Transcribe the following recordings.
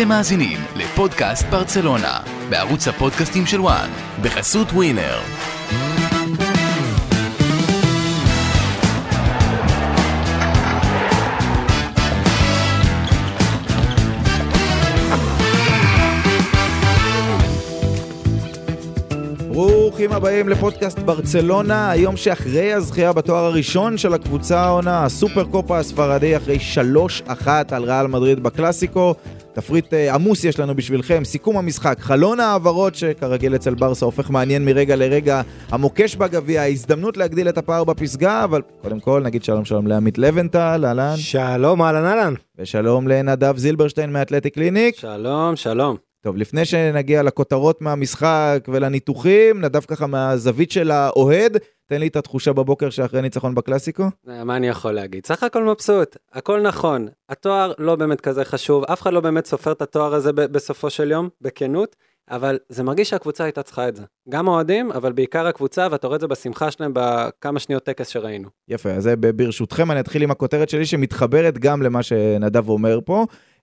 אתם מאזינים לפודקאסט ברצלונה, בערוץ הפודקאסטים של וואן, בחסות ווינר. ברוכים הבאים לפודקאסט ברצלונה, היום שאחרי הזכייה בתואר הראשון של הקבוצה העונה, הסופר קופה הספרדי אחרי 3-1 על ריאל מדריד בקלאסיקו. תפריט אה, עמוס יש לנו בשבילכם, סיכום המשחק, חלון העברות שכרגיל אצל ברסה הופך מעניין מרגע לרגע, המוקש בגביע, ההזדמנות להגדיל את הפער בפסגה, אבל קודם כל נגיד שלום שלום לעמית לבנטל, אהלן. שלום, אהלן אהלן. ושלום לנדב זילברשטיין מאתלטיק קליניק. שלום, שלום. טוב, לפני שנגיע לכותרות מהמשחק ולניתוחים, נדב ככה מהזווית של האוהד, תן לי את התחושה בבוקר שאחרי ניצחון בקלאסיקו. אה, מה אני יכול להגיד? סך הכל מבסוט, הכל נכון. התואר לא באמת כזה חשוב, אף אחד לא באמת סופר את התואר הזה בסופו של יום, בכנות, אבל זה מרגיש שהקבוצה הייתה צריכה את זה. גם האוהדים, אבל בעיקר הקבוצה, ואתה רואה את זה בשמחה שלהם בכמה שניות טקס שראינו. יפה, אז ברשותכם אני אתחיל עם הכותרת שלי שמתחברת גם למה שנדב אומר פה. Uh,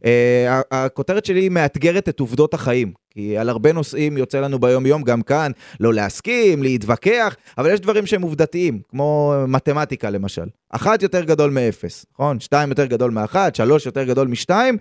הכותרת שלי היא מאתגרת את עובדות החיים, כי על הרבה נושאים יוצא לנו ביום-יום, גם כאן, לא להסכים, להתווכח, אבל יש דברים שהם עובדתיים, כמו מתמטיקה למשל. אחת יותר גדול מאפס, נכון? שתיים יותר גדול מאחת, שלוש יותר גדול משתיים.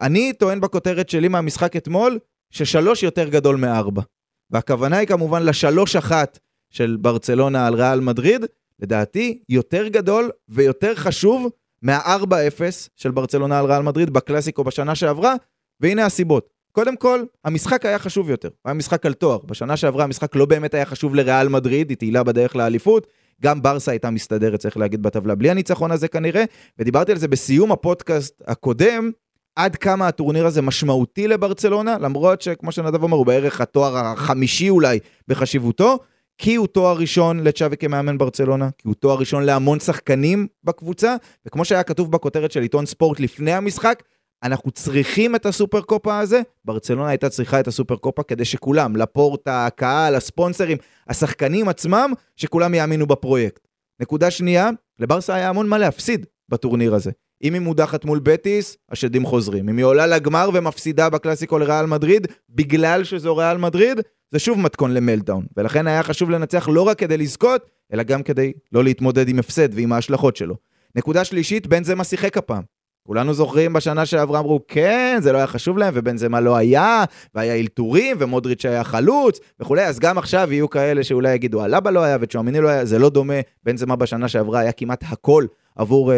אני טוען בכותרת שלי מהמשחק אתמול, ששלוש יותר גדול מארבע. והכוונה היא כמובן לשלוש אחת של ברצלונה על ריאל מדריד, לדעתי יותר גדול ויותר חשוב מה-4-0 של ברצלונה על ריאל מדריד בקלאסיקו בשנה שעברה, והנה הסיבות. קודם כל, המשחק היה חשוב יותר, היה משחק על תואר. בשנה שעברה המשחק לא באמת היה חשוב לריאל מדריד, היא תהילה בדרך לאליפות. גם ברסה הייתה מסתדרת, צריך להגיד, בטבלה בלי הניצחון הזה כנראה, ודיברתי על זה בסיום הפודקאסט הקודם, עד כמה הטורניר הזה משמעותי לברצלונה, למרות שכמו שנדב אומר, הוא בערך התואר החמישי אולי בחשיבותו, כי הוא תואר ראשון לצ'אבי כמאמן ברצלונה, כי הוא תואר ראשון להמון שחקנים בקבוצה, וכמו שהיה כתוב בכותרת של עיתון ספורט לפני המשחק, אנחנו צריכים את הסופר קופה הזה, ברצלונה הייתה צריכה את הסופר קופה כדי שכולם, לפורטה, הקהל, הספונסרים, השחקנים עצמם, שכולם יאמינו בפרויקט. נקודה שנייה, לברסה היה המון מה להפסיד בטורניר הזה. אם היא מודחת מול בטיס, השדים חוזרים. אם היא עולה לגמר ומפסידה בקלאסיקו לריאל מדריד, בגלל שזו ריאל מדריד, זה שוב מתכון למלדאון. ולכן היה חשוב לנצח לא רק כדי לזכות, אלא גם כדי לא להתמודד עם הפסד ועם ההשלכות שלו. נקודה שלישית, בן זמה שיחק הפעם. כולנו זוכרים בשנה שעברה אמרו, כן, זה לא היה חשוב להם, ובן זמה לא היה, והיה אלתורים, ומודריץ' היה חלוץ, וכולי, אז גם עכשיו יהיו כאלה שאולי יגידו, הלבה לא היה וצ'ואמיני לא היה, זה לא דומה, בן זמה בשנה שעברה היה כמעט הכל עבור, אה,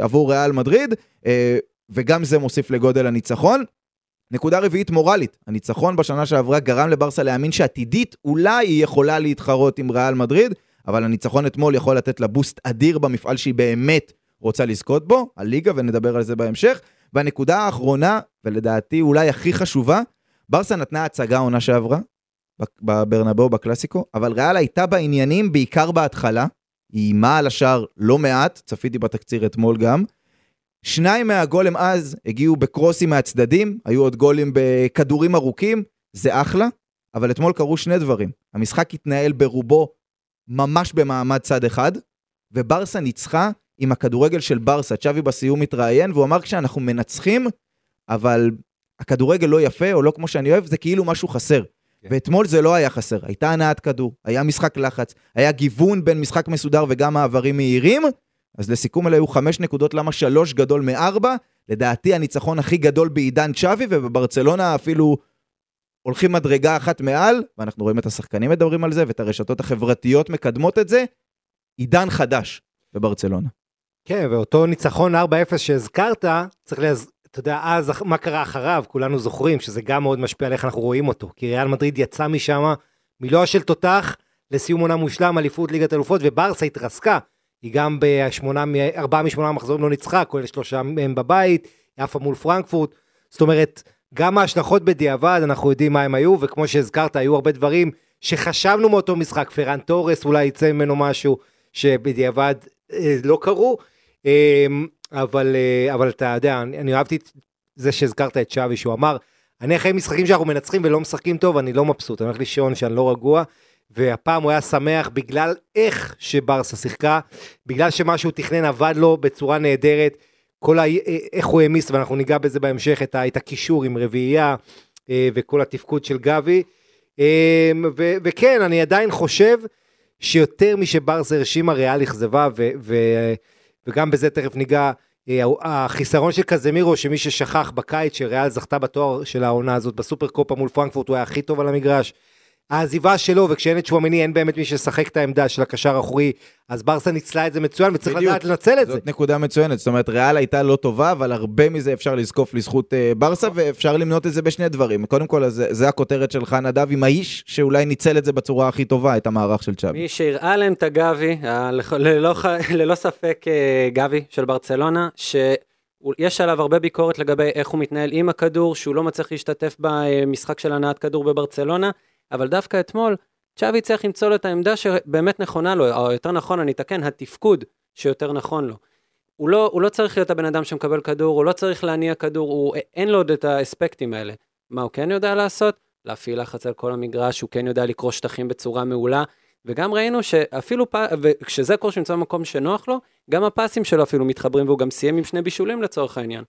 עבור ריאל מדריד, אה, וגם זה מוסיף לגודל הניצחון. נקודה רביעית מורלית, הניצחון בשנה שעברה גרם לברסה להאמין שעתידית אולי היא יכולה להתחרות עם ריאל מדריד, אבל הניצחון אתמול יכול לתת לה בוסט אדיר במפעל שהיא באמת רוצה לזכות בו, הליגה, ונדבר על זה בהמשך. והנקודה האחרונה, ולדעתי אולי הכי חשובה, ברסה נתנה הצגה עונה שעברה, בברנבאו בקלאסיקו, אבל ריאל הייתה בעניינים בעיקר בהתחלה, היא איימה על השער לא מעט, צפיתי בתקציר אתמול גם. שניים מהגולים אז הגיעו בקרוסים מהצדדים, היו עוד גולים בכדורים ארוכים, זה אחלה, אבל אתמול קרו שני דברים. המשחק התנהל ברובו ממש במעמד צד אחד, וברסה ניצחה עם הכדורגל של ברסה. צ'אבי בסיום התראיין, והוא אמר כשאנחנו מנצחים, אבל הכדורגל לא יפה, או לא כמו שאני אוהב, זה כאילו משהו חסר. כן. ואתמול זה לא היה חסר, הייתה הנעת כדור, היה משחק לחץ, היה גיוון בין משחק מסודר וגם מעברים מהירים, אז לסיכום אלה היו חמש נקודות, למה שלוש גדול מארבע? לדעתי הניצחון הכי גדול בעידן צ'אבי, ובברצלונה אפילו הולכים מדרגה אחת מעל, ואנחנו רואים את השחקנים מדברים על זה, ואת הרשתות החברתיות מקדמות את זה, עידן חדש בברצלונה. כן, ואותו ניצחון 4-0 שהזכרת, צריך להז... אתה יודע, אז מה קרה אחריו, כולנו זוכרים שזה גם מאוד משפיע על איך אנחנו רואים אותו. כי ריאל מדריד יצא משם מלוע של תותח לסיום עונה מושלם, אליפות ליגת אלופות, וברסה התרסקה. היא גם בשמונה, ארבעה משמונה מחזורים לא ניצחה, כולל שלושה מהם בבית, יפה מול פרנקפורט. זאת אומרת, גם ההשלכות בדיעבד, אנחנו יודעים מה הם היו, וכמו שהזכרת, היו הרבה דברים שחשבנו מאותו משחק, פרן תורס אולי יצא ממנו משהו שבדיעבד אה, לא קרו. אה, אבל, אה, אבל אתה יודע, אני, אני אהבתי את זה שהזכרת את שווי, שהוא אמר, אני אחרי משחקים שאנחנו מנצחים ולא משחקים טוב, אני לא מבסוט, אני הולך לישון שאני לא רגוע, והפעם הוא היה שמח בגלל איך שברסה שיחקה, בגלל שמה שהוא תכנן עבד לו בצורה נהדרת. כל ה... איך הוא העמיס, ואנחנו ניגע בזה בהמשך, את, ה... את הקישור עם רביעייה אה, וכל התפקוד של גבי. אה, ו... וכן, אני עדיין חושב שיותר משברסה הרשימה, ריאל אכזבה, ו... וגם בזה תכף ניגע. אה, החיסרון של קזמירו, שמי ששכח בקיץ שריאל זכתה בתואר של העונה הזאת בסופר קופה מול פרנקפורט, הוא היה הכי טוב על המגרש. העזיבה שלו, וכשאין את שואמיני אין באמת מי שישחק את העמדה של הקשר האחורי, אז ברסה ניצלה את זה מצוין וצריך בדיוק. לדעת לנצל את זה. זאת נקודה מצוינת, זאת אומרת, ריאל הייתה לא טובה, אבל הרבה מזה אפשר לזקוף לזכות אה, ברסה, ואפשר למנות את זה בשני דברים. קודם כל, אז זה הכותרת שלך, נדב, עם האיש שאולי ניצל את זה בצורה הכי טובה, את המערך של צ'אבי. מי שהראה להם את הגבי, ללא, ללא ספק אה, גבי של ברצלונה, שיש עליו הרבה ביקורת לגבי איך הוא מתנהל עם הכדור, שהוא לא מצליח להשתתף במשחק של הנעת כדור בברצלונה, אבל דווקא אתמול, צ'אבי צריך למצוא לו את העמדה שבאמת נכונה לו, או יותר נכון, אני אתקן, התפקוד שיותר נכון לו. הוא לא, הוא לא צריך להיות הבן אדם שמקבל כדור, הוא לא צריך להניע כדור, הוא, אין לו עוד את האספקטים האלה. מה הוא כן יודע לעשות? להפעיל לחץ על כל המגרש, הוא כן יודע לקרוא שטחים בצורה מעולה, וגם ראינו שאפילו, פ... וכשזה קורה שנמצא במקום שנוח לו, גם הפסים שלו אפילו מתחברים, והוא גם סיים עם שני בישולים לצורך העניין.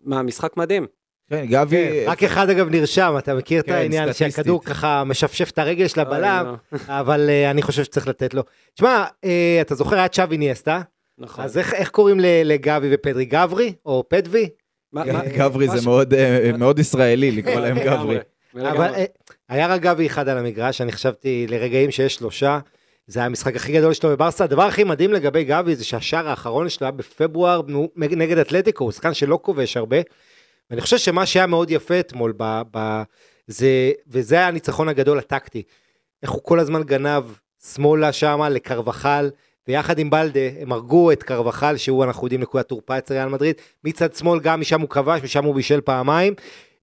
מה, משחק מדהים. כן, גבי... כן, רק אחד אגב נרשם, אתה מכיר את כן, העניין סטטיסטית. שהכדור ככה משפשף את הרגל של הבלם, אוי, אבל אה, אני חושב שצריך לתת לו. תשמע, אה, אתה זוכר היה צ'אבי ניאסטה, נכון. אז איך איך קוראים ל- לגבי ופדרי? גברי או מה- גברי זה מאוד, אה, מאוד ישראלי לקרוא להם גברי. אבל אה, היה רק גבי אחד על המגרש, אני חשבתי לרגעים שיש שלושה. זה היה המשחק הכי גדול שלו בברסה. הדבר הכי מדהים לגבי גבי זה שהשער האחרון שלו היה בפברואר נגד אתלטיקו, הוא שחקן שלא כובש הרבה. ואני חושב שמה שהיה מאוד יפה אתמול, ב, ב, זה, וזה היה הניצחון הגדול הטקטי, איך הוא כל הזמן גנב שמאלה שמה לקרבחל, ויחד עם בלדה הם הרגו את קרבחל, שהוא אנחנו יודעים נקודת תורפה אצל ריאל מדריד, מצד שמאל גם משם הוא כבש, משם הוא בישל פעמיים.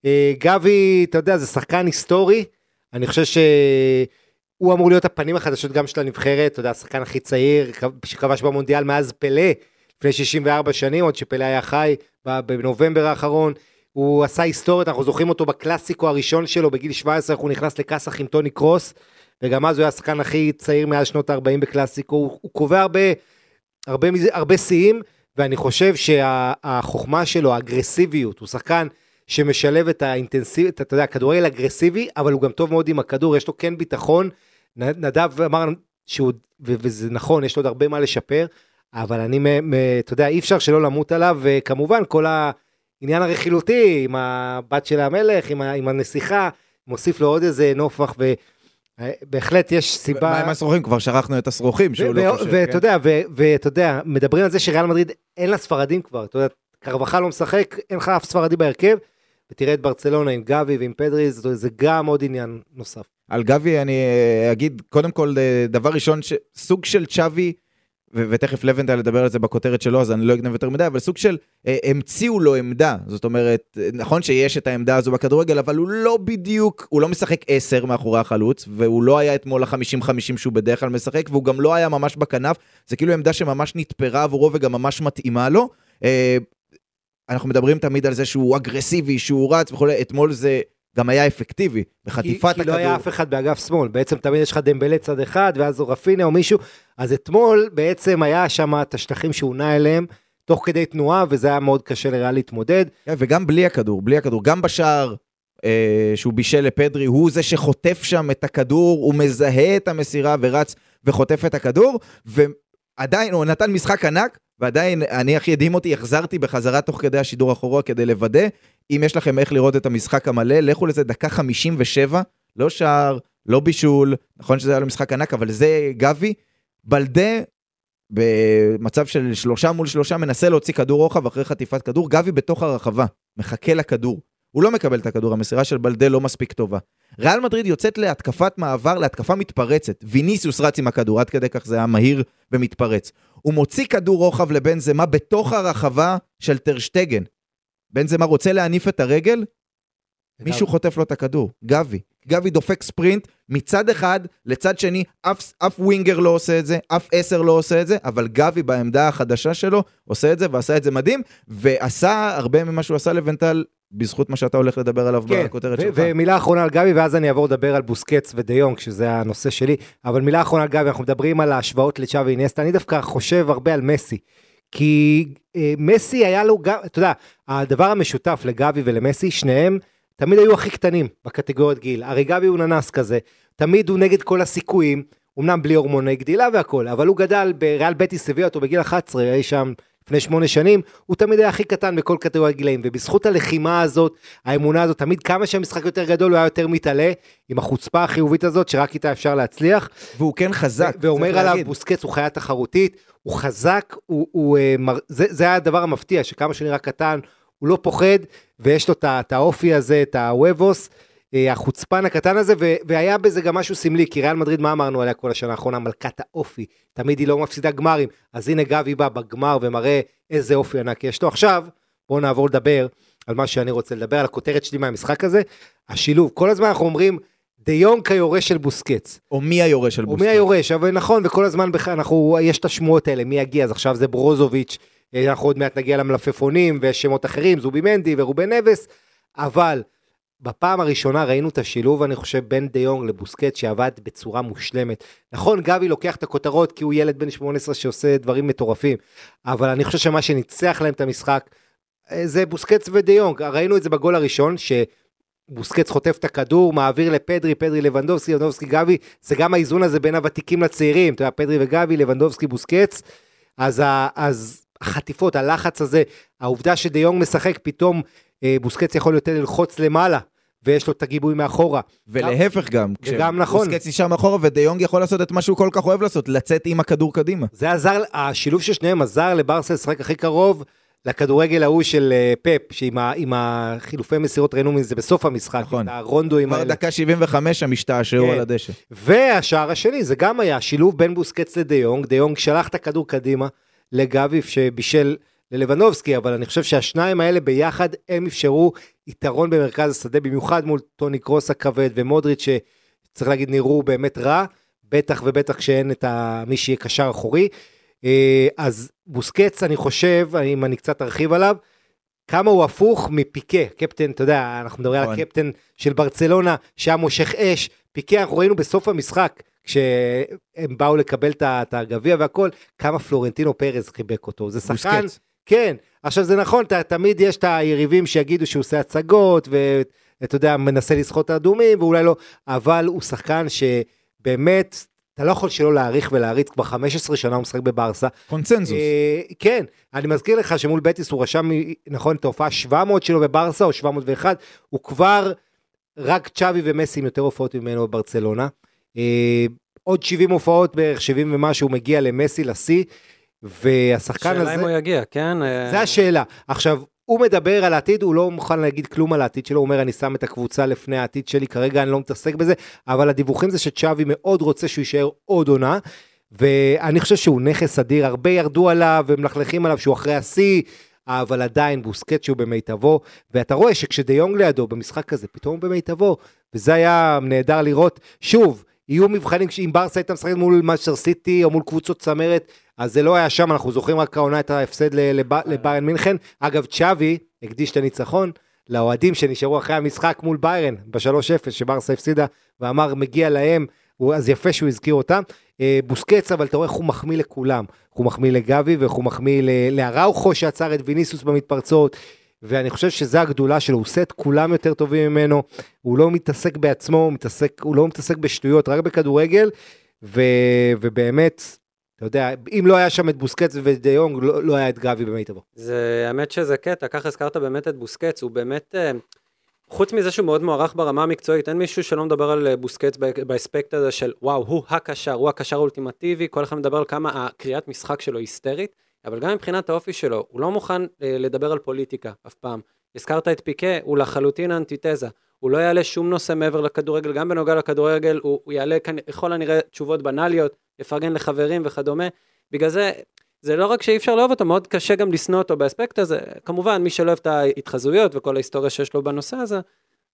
אה, גבי, אתה יודע, זה שחקן היסטורי, אני חושב שהוא אמור להיות הפנים החדשות גם של הנבחרת, אתה יודע, השחקן הכי צעיר, שכבש במונדיאל מאז פלא, לפני 64 שנים, עוד שפלא היה חי בנובמבר האחרון. הוא עשה היסטוריות, אנחנו זוכרים אותו בקלאסיקו הראשון שלו, בגיל 17, איך הוא נכנס לכסח עם טוני קרוס, וגם אז הוא היה השחקן הכי צעיר מאז שנות ה-40 בקלאסיקו, הוא, הוא קובע הרבה, הרבה, הרבה שיאים, ואני חושב שהחוכמה שלו, האגרסיביות, הוא שחקן שמשלב את האינטנסיביות, אתה יודע, הכדורגל אגרסיבי, אבל הוא גם טוב מאוד עם הכדור, יש לו כן ביטחון. נדב אמר שהוא, ו- וזה נכון, יש לו עוד הרבה מה לשפר, אבל אני, אתה יודע, אי אפשר שלא למות עליו, וכמובן כל העניין הרכילותי עם הבת של המלך, עם, ה- עם הנסיכה, מוסיף לו עוד איזה נופח, ובהחלט יש סיבה. מה עם השרוכים? כבר שכחנו את השרוכים שהוא לא חושב. ואתה כן? יודע, ו- ואתה יודע, מדברים על זה שריאל מדריד אין לה ספרדים כבר, אתה יודע, קרבחל לא משחק, אין לך אף ספרדי בהרכב, ותראה את ברצלונה עם גבי ועם פדרי, זה זה גם עוד עניין נוסף. על גבי אני אה, אגיד, קודם כל, אה, דבר ראשון, סוג של צ'אבי, ותכף לבנטל ידבר על זה בכותרת שלו, אז אני לא אגנב יותר מדי, אבל סוג של, אה, המציאו לו עמדה. זאת אומרת, אה, נכון שיש את העמדה הזו בכדורגל, אבל הוא לא בדיוק, הוא לא משחק 10 מאחורי החלוץ, והוא לא היה אתמול ה-50-50 שהוא בדרך כלל משחק, והוא גם לא היה ממש בכנף, זה כאילו עמדה שממש נתפרה עבורו וגם ממש מתאימה לו. אה, אנחנו מדברים תמיד על זה שהוא אגרסיבי, שהוא רץ וכולי, אתמול זה גם היה אפקטיבי, בחטיפת הכדור. כי לא היה אף אחד באגף שמאל, בעצם תמיד יש לך דמבלה צד אחד, ואז או רפינה או מישהו, אז אתמול בעצם היה שם את השטחים שהוא נע אליהם, תוך כדי תנועה, וזה היה מאוד קשה לריאל להתמודד. כן, וגם בלי הכדור, בלי הכדור, גם בשער אה, שהוא בישל לפדרי, הוא זה שחוטף שם את הכדור, הוא מזהה את המסירה ורץ וחוטף את הכדור, ועדיין הוא נתן משחק ענק, ועדיין אני הכי הדהים אותי, החזרתי בחזרה תוך כדי השידור אחורה כדי לוודא. אם יש לכם איך לראות את המשחק המלא, לכו לזה דקה 57, לא שער, לא בישול, נכון שזה היה לו משחק ענק, אבל זה גבי. בלדה במצב של שלושה מול שלושה, מנסה להוציא כדור רוחב אחרי חטיפת כדור, גבי בתוך הרחבה, מחכה לכדור. הוא לא מקבל את הכדור, המסירה של בלדה לא מספיק טובה. ריאל מדריד יוצאת להתקפת מעבר, להתקפה מתפרצת. ויניסיוס רץ עם הכדור, עד כדי כך זה היה מהיר ומתפרץ. הוא מוציא כדור רוחב לבן זמה בתוך הרחבה של טרשטגן. בן זמה רוצה להניף את הרגל, מישהו חוטף לו את הכדור, גבי. גבי דופק ספרינט מצד אחד לצד שני, אף, אף ווינגר לא עושה את זה, אף עשר לא עושה את זה, אבל גבי בעמדה החדשה שלו עושה את זה ועשה את זה מדהים, ועשה הרבה ממה שהוא עשה לבנטל בזכות מה שאתה הולך לדבר עליו כן, בכותרת ו- שלך. ומילה אחרונה על גבי, ואז אני אעבור לדבר על בוסקץ ודיונג, שזה הנושא שלי, אבל מילה אחרונה על גבי, אנחנו מדברים על ההשוואות לצ'אבי אינסטה, אני דווקא חושב הרבה על מסי, כי אה, מסי היה לו גם, אתה יודע, הדבר המשותף לגבי ולמסי, שניהם תמיד היו הכי קטנים בקטגוריות גיל. הרי גבי הוא ננס כזה, תמיד הוא נגד כל הסיכויים, אמנם בלי הורמוני גדילה והכל, אבל הוא גדל בריאל בטיס הביא אותו בגיל 11, אי שם לפני שמונה שנים, הוא תמיד היה הכי קטן בכל קטגוריית גילאים, ובזכות הלחימה הזאת, האמונה הזאת, תמיד כמה שהמשחק יותר גדול הוא היה יותר מתעלה, עם החוצפה החיובית הזאת, שרק איתה אפשר להצליח. והוא כן חזק. ואומר עליו. בוסקץ הוא חיה תחרותית, הוא חזק, הוא, הוא, אה. זה, זה היה הדבר המפתיע, שכמה שהוא נראה קטן, הוא לא פוחד, ויש לו את האופי הזה, את הוובוס, החוצפן הקטן הזה, ו- והיה בזה גם משהו סמלי, כי ריאל מדריד, מה אמרנו עליה כל השנה האחרונה? מלכת האופי. תמיד היא לא מפסידה גמרים. אז הנה גבי בא בגמר ומראה איזה אופי ענק יש לו. עכשיו, בואו נעבור לדבר על מה שאני רוצה לדבר, על הכותרת שלי מהמשחק הזה, השילוב. כל הזמן אנחנו אומרים, דיון כיורש של בוסקץ. או מי היורש של או בוסקץ. מי היורש, אבל נכון, וכל הזמן בכ- אנחנו, יש את השמועות האלה, מי יגיע, אז עכשיו זה ברוזוביץ', אה, אנחנו עוד מעט נגיע למלפפונים, ויש שמות אחרים, זובי מנדי ורובן נבס, אבל בפעם הראשונה ראינו את השילוב, אני חושב, בין דה יונג לבוסקט, שעבד בצורה מושלמת. נכון, גבי לוקח את הכותרות כי הוא ילד בן 18 שעושה דברים מטורפים, אבל אני חושב שמה שניצח להם את המשחק, אה, זה בוסקץ ודה יונג. ראינו את זה בגול הראשון, ש... בוסקץ חוטף את הכדור, מעביר לפדרי, פדרי לבנדובסקי, לבנדובסקי גבי, זה גם האיזון הזה בין הוותיקים לצעירים, אתה יודע, פדרי וגבי, לבנדובסקי, בוסקץ, אז, ה, אז החטיפות, הלחץ הזה, העובדה שדה יונג משחק, פתאום בוסקץ יכול יותר ללחוץ למעלה, ויש לו את הגיבוי מאחורה. ולהפך גם. וגם נכון. בוסקץ נשאר מאחורה ודיונג יכול לעשות את מה שהוא כל כך אוהב לעשות, לצאת עם הכדור קדימה. זה עזר, השילוב של שניהם עזר לברסה לשחק הכי קרוב לכדורגל ההוא של אה, פפ, שעם ה, עם החילופי מסירות ראינו מזה בסוף המשחק, נכון. את הרונדואים כבר האלה. דקה 75 הם השתעשעו כן. על הדשא. והשער השני, זה גם היה שילוב בין בוסקץ לדה יונג, דה יונג שלח את הכדור קדימה לגביף שבישל ללבנובסקי, אבל אני חושב שהשניים האלה ביחד, הם אפשרו יתרון במרכז השדה, במיוחד מול טוני קרוס הכבד ומודריץ', שצריך להגיד נראו באמת רע, בטח ובטח כשאין את ה... מי שיהיה קשר אחורי. אה, אז בוסקץ, אני חושב, אם אני קצת ארחיב עליו, כמה הוא הפוך מפיקה, קפטן, אתה יודע, אנחנו מדברים על נכון. הקפטן של ברצלונה, שהיה מושך אש, פיקה, אנחנו ראינו בסוף המשחק, כשהם באו לקבל את הגביע והכל, כמה פלורנטינו פרז חיבק אותו. זה שחקן, בוסקץ. כן. עכשיו זה נכון, ת, תמיד יש את היריבים שיגידו שהוא עושה הצגות, ואתה יודע, מנסה לסחוט את האדומים, ואולי לא, אבל הוא שחקן שבאמת, אתה לא יכול שלא להעריך ולהריץ, כבר 15 שנה הוא משחק בברסה. קונצנזוס. אה, כן, אני מזכיר לך שמול בטיס הוא רשם, נכון, את ההופעה 700 שלו בברסה, או 701, הוא כבר, רק צ'אבי ומסי עם יותר הופעות ממנו בברצלונה. אה, עוד 70 הופעות, בערך 70 ומשהו, הוא מגיע למסי, לשיא, והשחקן הזה... שאלה אם הוא יגיע, כן? אה, זה השאלה. עכשיו, הוא מדבר על העתיד, הוא לא מוכן להגיד כלום על העתיד שלו, הוא אומר, אני שם את הקבוצה לפני העתיד שלי, כרגע אני לא מתעסק בזה, אבל הדיווחים זה שצ'אבי מאוד רוצה שהוא יישאר עוד עונה, ואני חושב שהוא נכס אדיר, הרבה ירדו עליו ומלכלכים עליו שהוא אחרי השיא, אבל עדיין בוסקט שהוא במיטבו, ואתה רואה שכשדה יונג לידו במשחק הזה, פתאום הוא במיטבו, וזה היה נהדר לראות. שוב, יהיו מבחנים, אם ברסה הייתה משחקת מול מאצ'ר סיטי או מול קבוצות צמרת, אז זה לא היה שם, אנחנו זוכרים רק העונה את ההפסד לביירן מינכן. אגב, צ'אבי הקדיש את הניצחון לאוהדים שנשארו אחרי המשחק מול ביירן ב-3-0, שברסה הפסידה, ואמר מגיע להם, הוא- אז יפה שהוא הזכיר אותם. אה, בוסקץ, אבל אתה רואה איך הוא מחמיא לכולם. הוא מחמיא לגבי ואיך הוא מחמיא לאראוכו שעצר את ויניסוס במתפרצות. ואני חושב שזו הגדולה שלו, הוא עושה את כולם יותר טובים ממנו, הוא לא מתעסק בעצמו, הוא, מתעסק, הוא לא מתעסק בשטויות, רק בכדורגל, ו, ובאמת, אתה יודע, אם לא היה שם את בוסקץ ודה יונג, לא, לא היה את גבי במיטבו. זה, האמת שזה קטע, ככה הזכרת באמת את בוסקץ, הוא באמת, אה, חוץ מזה שהוא מאוד מוערך ברמה המקצועית, אין מישהו שלא מדבר על אה, בוסקץ באספקט הזה של וואו, הוא הקשר, הוא הקשר האולטימטיבי, כל אחד מדבר על כמה הקריאת משחק שלו היסטרית, אבל גם מבחינת האופי שלו, הוא לא מוכן אה, לדבר על פוליטיקה אף פעם. הזכרת את פיקה, הוא לחלוטין אנטיתזה. הוא לא יעלה שום נושא מעבר לכדורגל, גם בנוגע לכדורגל, הוא, הוא יעלה ככל הנראה תשובות בנאליות, יפרגן לחברים וכדומה. בגלל זה, זה לא רק שאי אפשר לאהוב אותו, מאוד קשה גם לשנוא אותו באספקט הזה. כמובן, מי שלא אוהב את ההתחזויות וכל ההיסטוריה שיש לו בנושא הזה,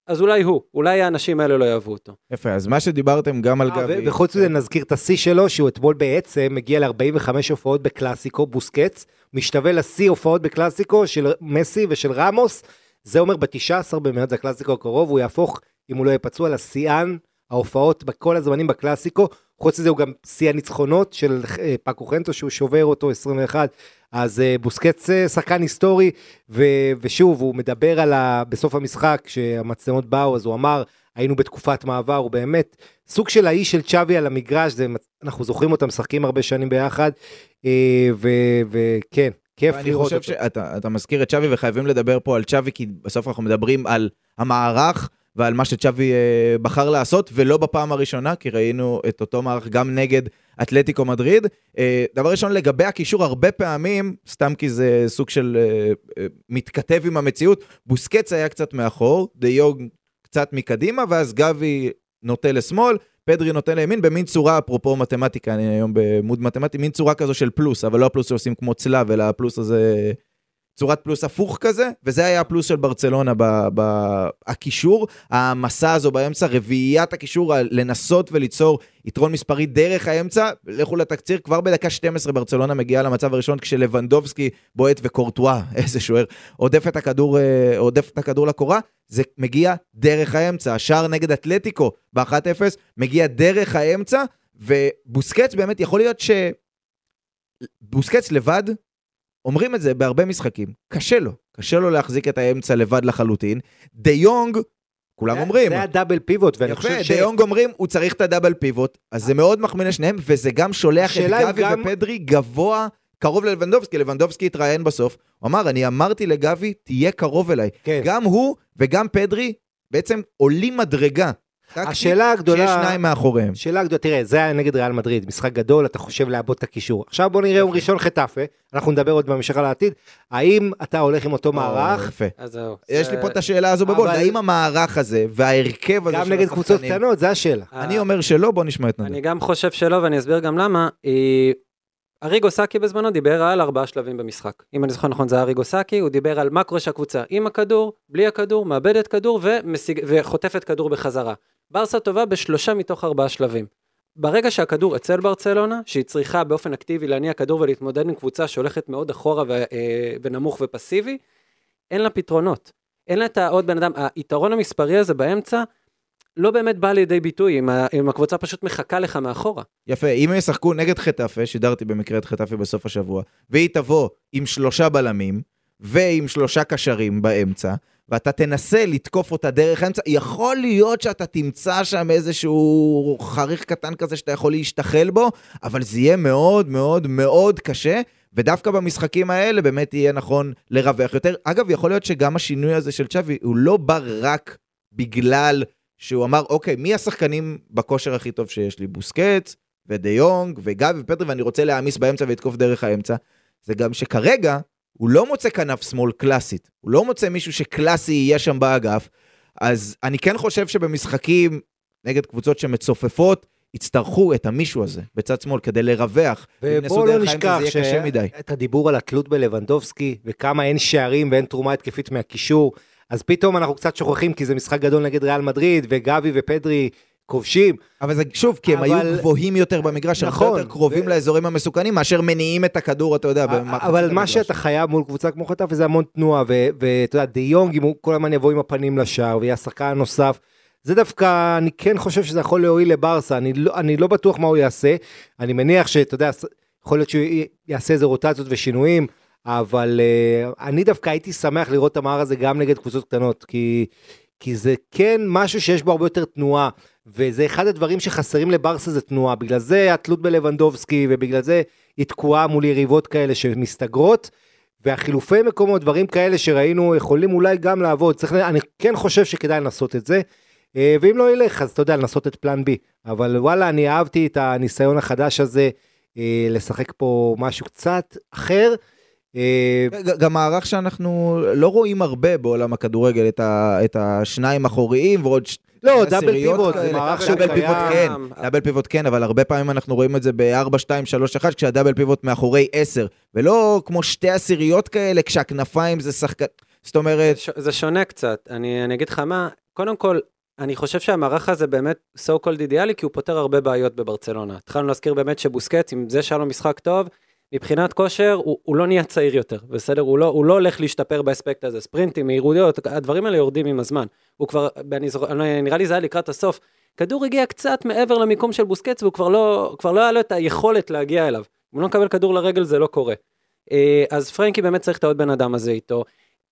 אז אולי הוא, אולי האנשים האלה לא יאהבו אותו. יפה, אז מה שדיברתם גם על אה, גבי... וחוץ מזה נזכיר את השיא שלו, שהוא אתמול בעצם מגיע ל-45 הופעות בקלאסיקו, בוסקץ, משתווה לשיא הופעות בקלאסיקו של מסי ושל רמוס, זה אומר ב-19 במרץ, הקלאסיקו הקרוב, הוא יהפוך, אם הוא לא יהיה פצוע, לשיאן ההופעות בכל הזמנים בקלאסיקו, חוץ מזה הוא גם שיא הניצחונות של אה, פאקו חנטו שהוא שובר אותו 21, אז אה, בוסקץ אה, שחקן היסטורי, ו, ושוב, הוא מדבר על ה... בסוף המשחק, כשהמצלמות באו, אז הוא אמר, היינו בתקופת מעבר, הוא באמת סוג של האיש של צ'אבי על המגרש, זה, אנחנו זוכרים אותם משחקים הרבה שנים ביחד, וכן, כיף אני לראות חושב אותו. שאתה אתה מזכיר את צ'אבי וחייבים לדבר פה על צ'אבי, כי בסוף אנחנו מדברים על המערך ועל מה שצ'אבי אה, בחר לעשות, ולא בפעם הראשונה, כי ראינו את אותו מערך גם נגד אתלטיקו מדריד. אה, דבר ראשון, לגבי הקישור, הרבה פעמים, סתם כי זה סוג של אה, אה, מתכתב עם המציאות, בוסקץ היה קצת מאחור, דיוג קצת מקדימה, ואז גבי נוטה לשמאל, פדרי נוטה לימין במין צורה, אפרופו מתמטיקה, אני היום במוד מתמטי, מין צורה כזו של פלוס, אבל לא הפלוס שעושים כמו צלב, אלא הפלוס הזה, צורת פלוס הפוך כזה, וזה היה הפלוס של ברצלונה בקישור, המסע הזו באמצע, רביעיית הקישור, לנסות וליצור יתרון מספרי דרך האמצע, לכו לתקציר, כבר בדקה 12 ברצלונה מגיעה למצב הראשון כשלבנדובסקי בועט וקורטואה, איזה שוער, עודף את הכדור, אה, עודף את הכדור לקורה, זה מגיע דרך האמצע, השער נגד אתלטיקו ב-1-0 מגיע דרך האמצע, ובוסקץ באמת יכול להיות ש... בוסקץ לבד, אומרים את זה בהרבה משחקים, קשה לו, קשה לו להחזיק את האמצע לבד לחלוטין. דה יונג, כולם זה- אומרים, זה הדאבל פיבוט, ואני יפה, חושב ש... דה יונג אומרים, הוא צריך את הדאבל פיבוט, אז זה מאוד מחמיא לשניהם, וזה גם שולח את גבי גם- ופדרי גבוה, קרוב ללבנדובסקי, לבנדובסקי התראיין בסוף, הוא אמר, אני אמרתי לגבי, תהיה קרוב אליי. כן. גם הוא וגם פדרי בעצם עולים מדרגה. השאלה הגדולה- שיש שניים מאחוריהם. שאלה גדולה, תראה, זה היה נגד ריאל מדריד, משחק גדול, אתה חושב לעבוד את הקישור. עכשיו בוא נראה יום ראשון חטאפה, אנחנו נדבר עוד בהמשך על העתיד, האם אתה הולך עם אותו או, מערך, יפה. יש לי פה את השאלה הזו בבולט, אבל- האם המערך הזה וההרכב הזה גם נגד קבוצות קטנות, זה השאלה. אני אומר שלא, בוא נשמע את נדב. אני גם חושב שלא, ואני אסביר גם למה. אה, אריגו סאקי בזמנו דיבר על ארבעה שלבים במשחק. אם אני זוכר נכון, זה אריגו סאקי, הוא דיבר על מה קורה שהקבוצה עם הכדור, בלי הכדור, מאבדת כדור ומשיג, וחוטפת כדור בחזרה. ברסה טובה בשלושה מתוך ארבעה שלבים. ברגע שהכדור אצל ברצלונה, שהיא צריכה באופן אקטיבי להניע כדור ולהתמודד עם קבוצה שהולכת מאוד אחורה ו, אה, ונמוך ופסיבי, אין לה פתרונות. אין לה את העוד בן אדם, היתרון המספרי הזה באמצע, לא באמת בא לידי ביטוי, אם, ה- אם הקבוצה פשוט מחכה לך מאחורה. יפה, אם הם ישחקו נגד חטאפה, שידרתי במקרה את חטאפה בסוף השבוע, והיא תבוא עם שלושה בלמים, ועם שלושה קשרים באמצע, ואתה תנסה לתקוף אותה דרך האמצע, יכול להיות שאתה תמצא שם איזשהו חריך קטן כזה שאתה יכול להשתחל בו, אבל זה יהיה מאוד מאוד מאוד קשה, ודווקא במשחקים האלה באמת יהיה נכון לרווח יותר. אגב, יכול להיות שגם השינוי הזה של צ'אבי, הוא לא בא רק בגלל שהוא אמר, אוקיי, מי השחקנים בכושר הכי טוב שיש לי? בוסקץ, ודה יונג, וגבי ופטרי, ואני רוצה להעמיס באמצע ולתקוף דרך האמצע. זה גם שכרגע הוא לא מוצא כנף שמאל קלאסית. הוא לא מוצא מישהו שקלאסי יהיה שם באגף. אז אני כן חושב שבמשחקים נגד קבוצות שמצופפות, יצטרכו את המישהו הזה בצד שמאל כדי לרווח. ובואו לא נשכח. שאת הדיבור על התלות בלבנדובסקי, וכמה אין שערים ואין תרומה התקפית מהקישור, אז פתאום אנחנו קצת שוכחים, כי זה משחק גדול נגד ריאל מדריד, וגבי ופדרי כובשים, אבל זה שוב, כי הם אבל- היו גבוהים יותר במגרש, הרבה נכון, יותר קרובים ו- לאזורים המסוכנים, מאשר מניעים את הכדור, אתה יודע, במחצית אבל מה. שאתה חייב מול קבוצה כמו חטף זה המון תנועה, ו- ואתה יודע, דה יונג, אם הוא כל הזמן יבוא עם הפנים לשער, ויהיה השחקן הנוסף, זה דווקא, אני כן חושב שזה יכול להועיל לברסה, אני לא, אני לא בטוח מה הוא יעשה, אני מניח שאתה יודע, יכול להיות שהוא יעשה איזה רוטציות ושינויים, אבל uh, אני דווקא הייתי שמח לראות את המהר הזה גם נגד קבוצות קטנות, כי, כי זה כן משהו שיש בו הרבה יותר תנועה, וזה אחד הדברים שחסרים לברסה זה תנועה, בגלל זה התלות בלבנדובסקי, ובגלל זה היא תקועה מול יריבות כאלה שמסתגרות, והחילופי מקומות, דברים כאלה שראינו, יכולים אולי גם לעבוד. צריך, אני כן חושב שכדאי לנסות את זה, אה, ואם לא ילך, אז אתה יודע, לנסות את פלן בי. אבל וואלה, אני אהבתי את הניסיון החדש הזה, אה, לשחק פה משהו קצת אחר. אה, גם מערך שאנחנו לא רואים הרבה בעולם הכדורגל, את, השניים אחוריים ועוד ש... לא, דאבל פיבוט, זה. מערך שהוא דאבל פיבוט כן. דאבל פיבוט כן, אבל הרבה פעמים אנחנו רואים את זה ב-4, 2, 3, 1, כשהדאבל פיבוט מאחורי 10, ולא כמו שתי עשיריות כאלה, כשהכנפיים זה שחקן... זאת אומרת, זה שונה קצת, אני, אני אגיד לך מה, קודם כל, אני חושב שהמערך הזה באמת so called אידיאלי, כי הוא פותר הרבה בעיות בברצלונה. התחלנו להזכיר באמת שבוסקט, עם זה שהיה לו משחק טוב, מבחינת כושר, הוא, הוא לא נהיה צעיר יותר, בסדר? הוא לא, הוא לא הולך להשתפר באספקט הזה, ספרינטים, מהירויות, הדברים האלה יורדים עם הזמן. הוא כבר, אני זוכר, נראה לי זה היה לקראת הסוף, כדור הגיע קצת מעבר למיקום של בוסקץ, והוא כבר לא, כבר לא היה לו את היכולת להגיע אליו. אם הוא לא מקבל כדור לרגל, זה לא קורה. אה, אז פרנקי באמת צריך את העוד בן אדם הזה איתו.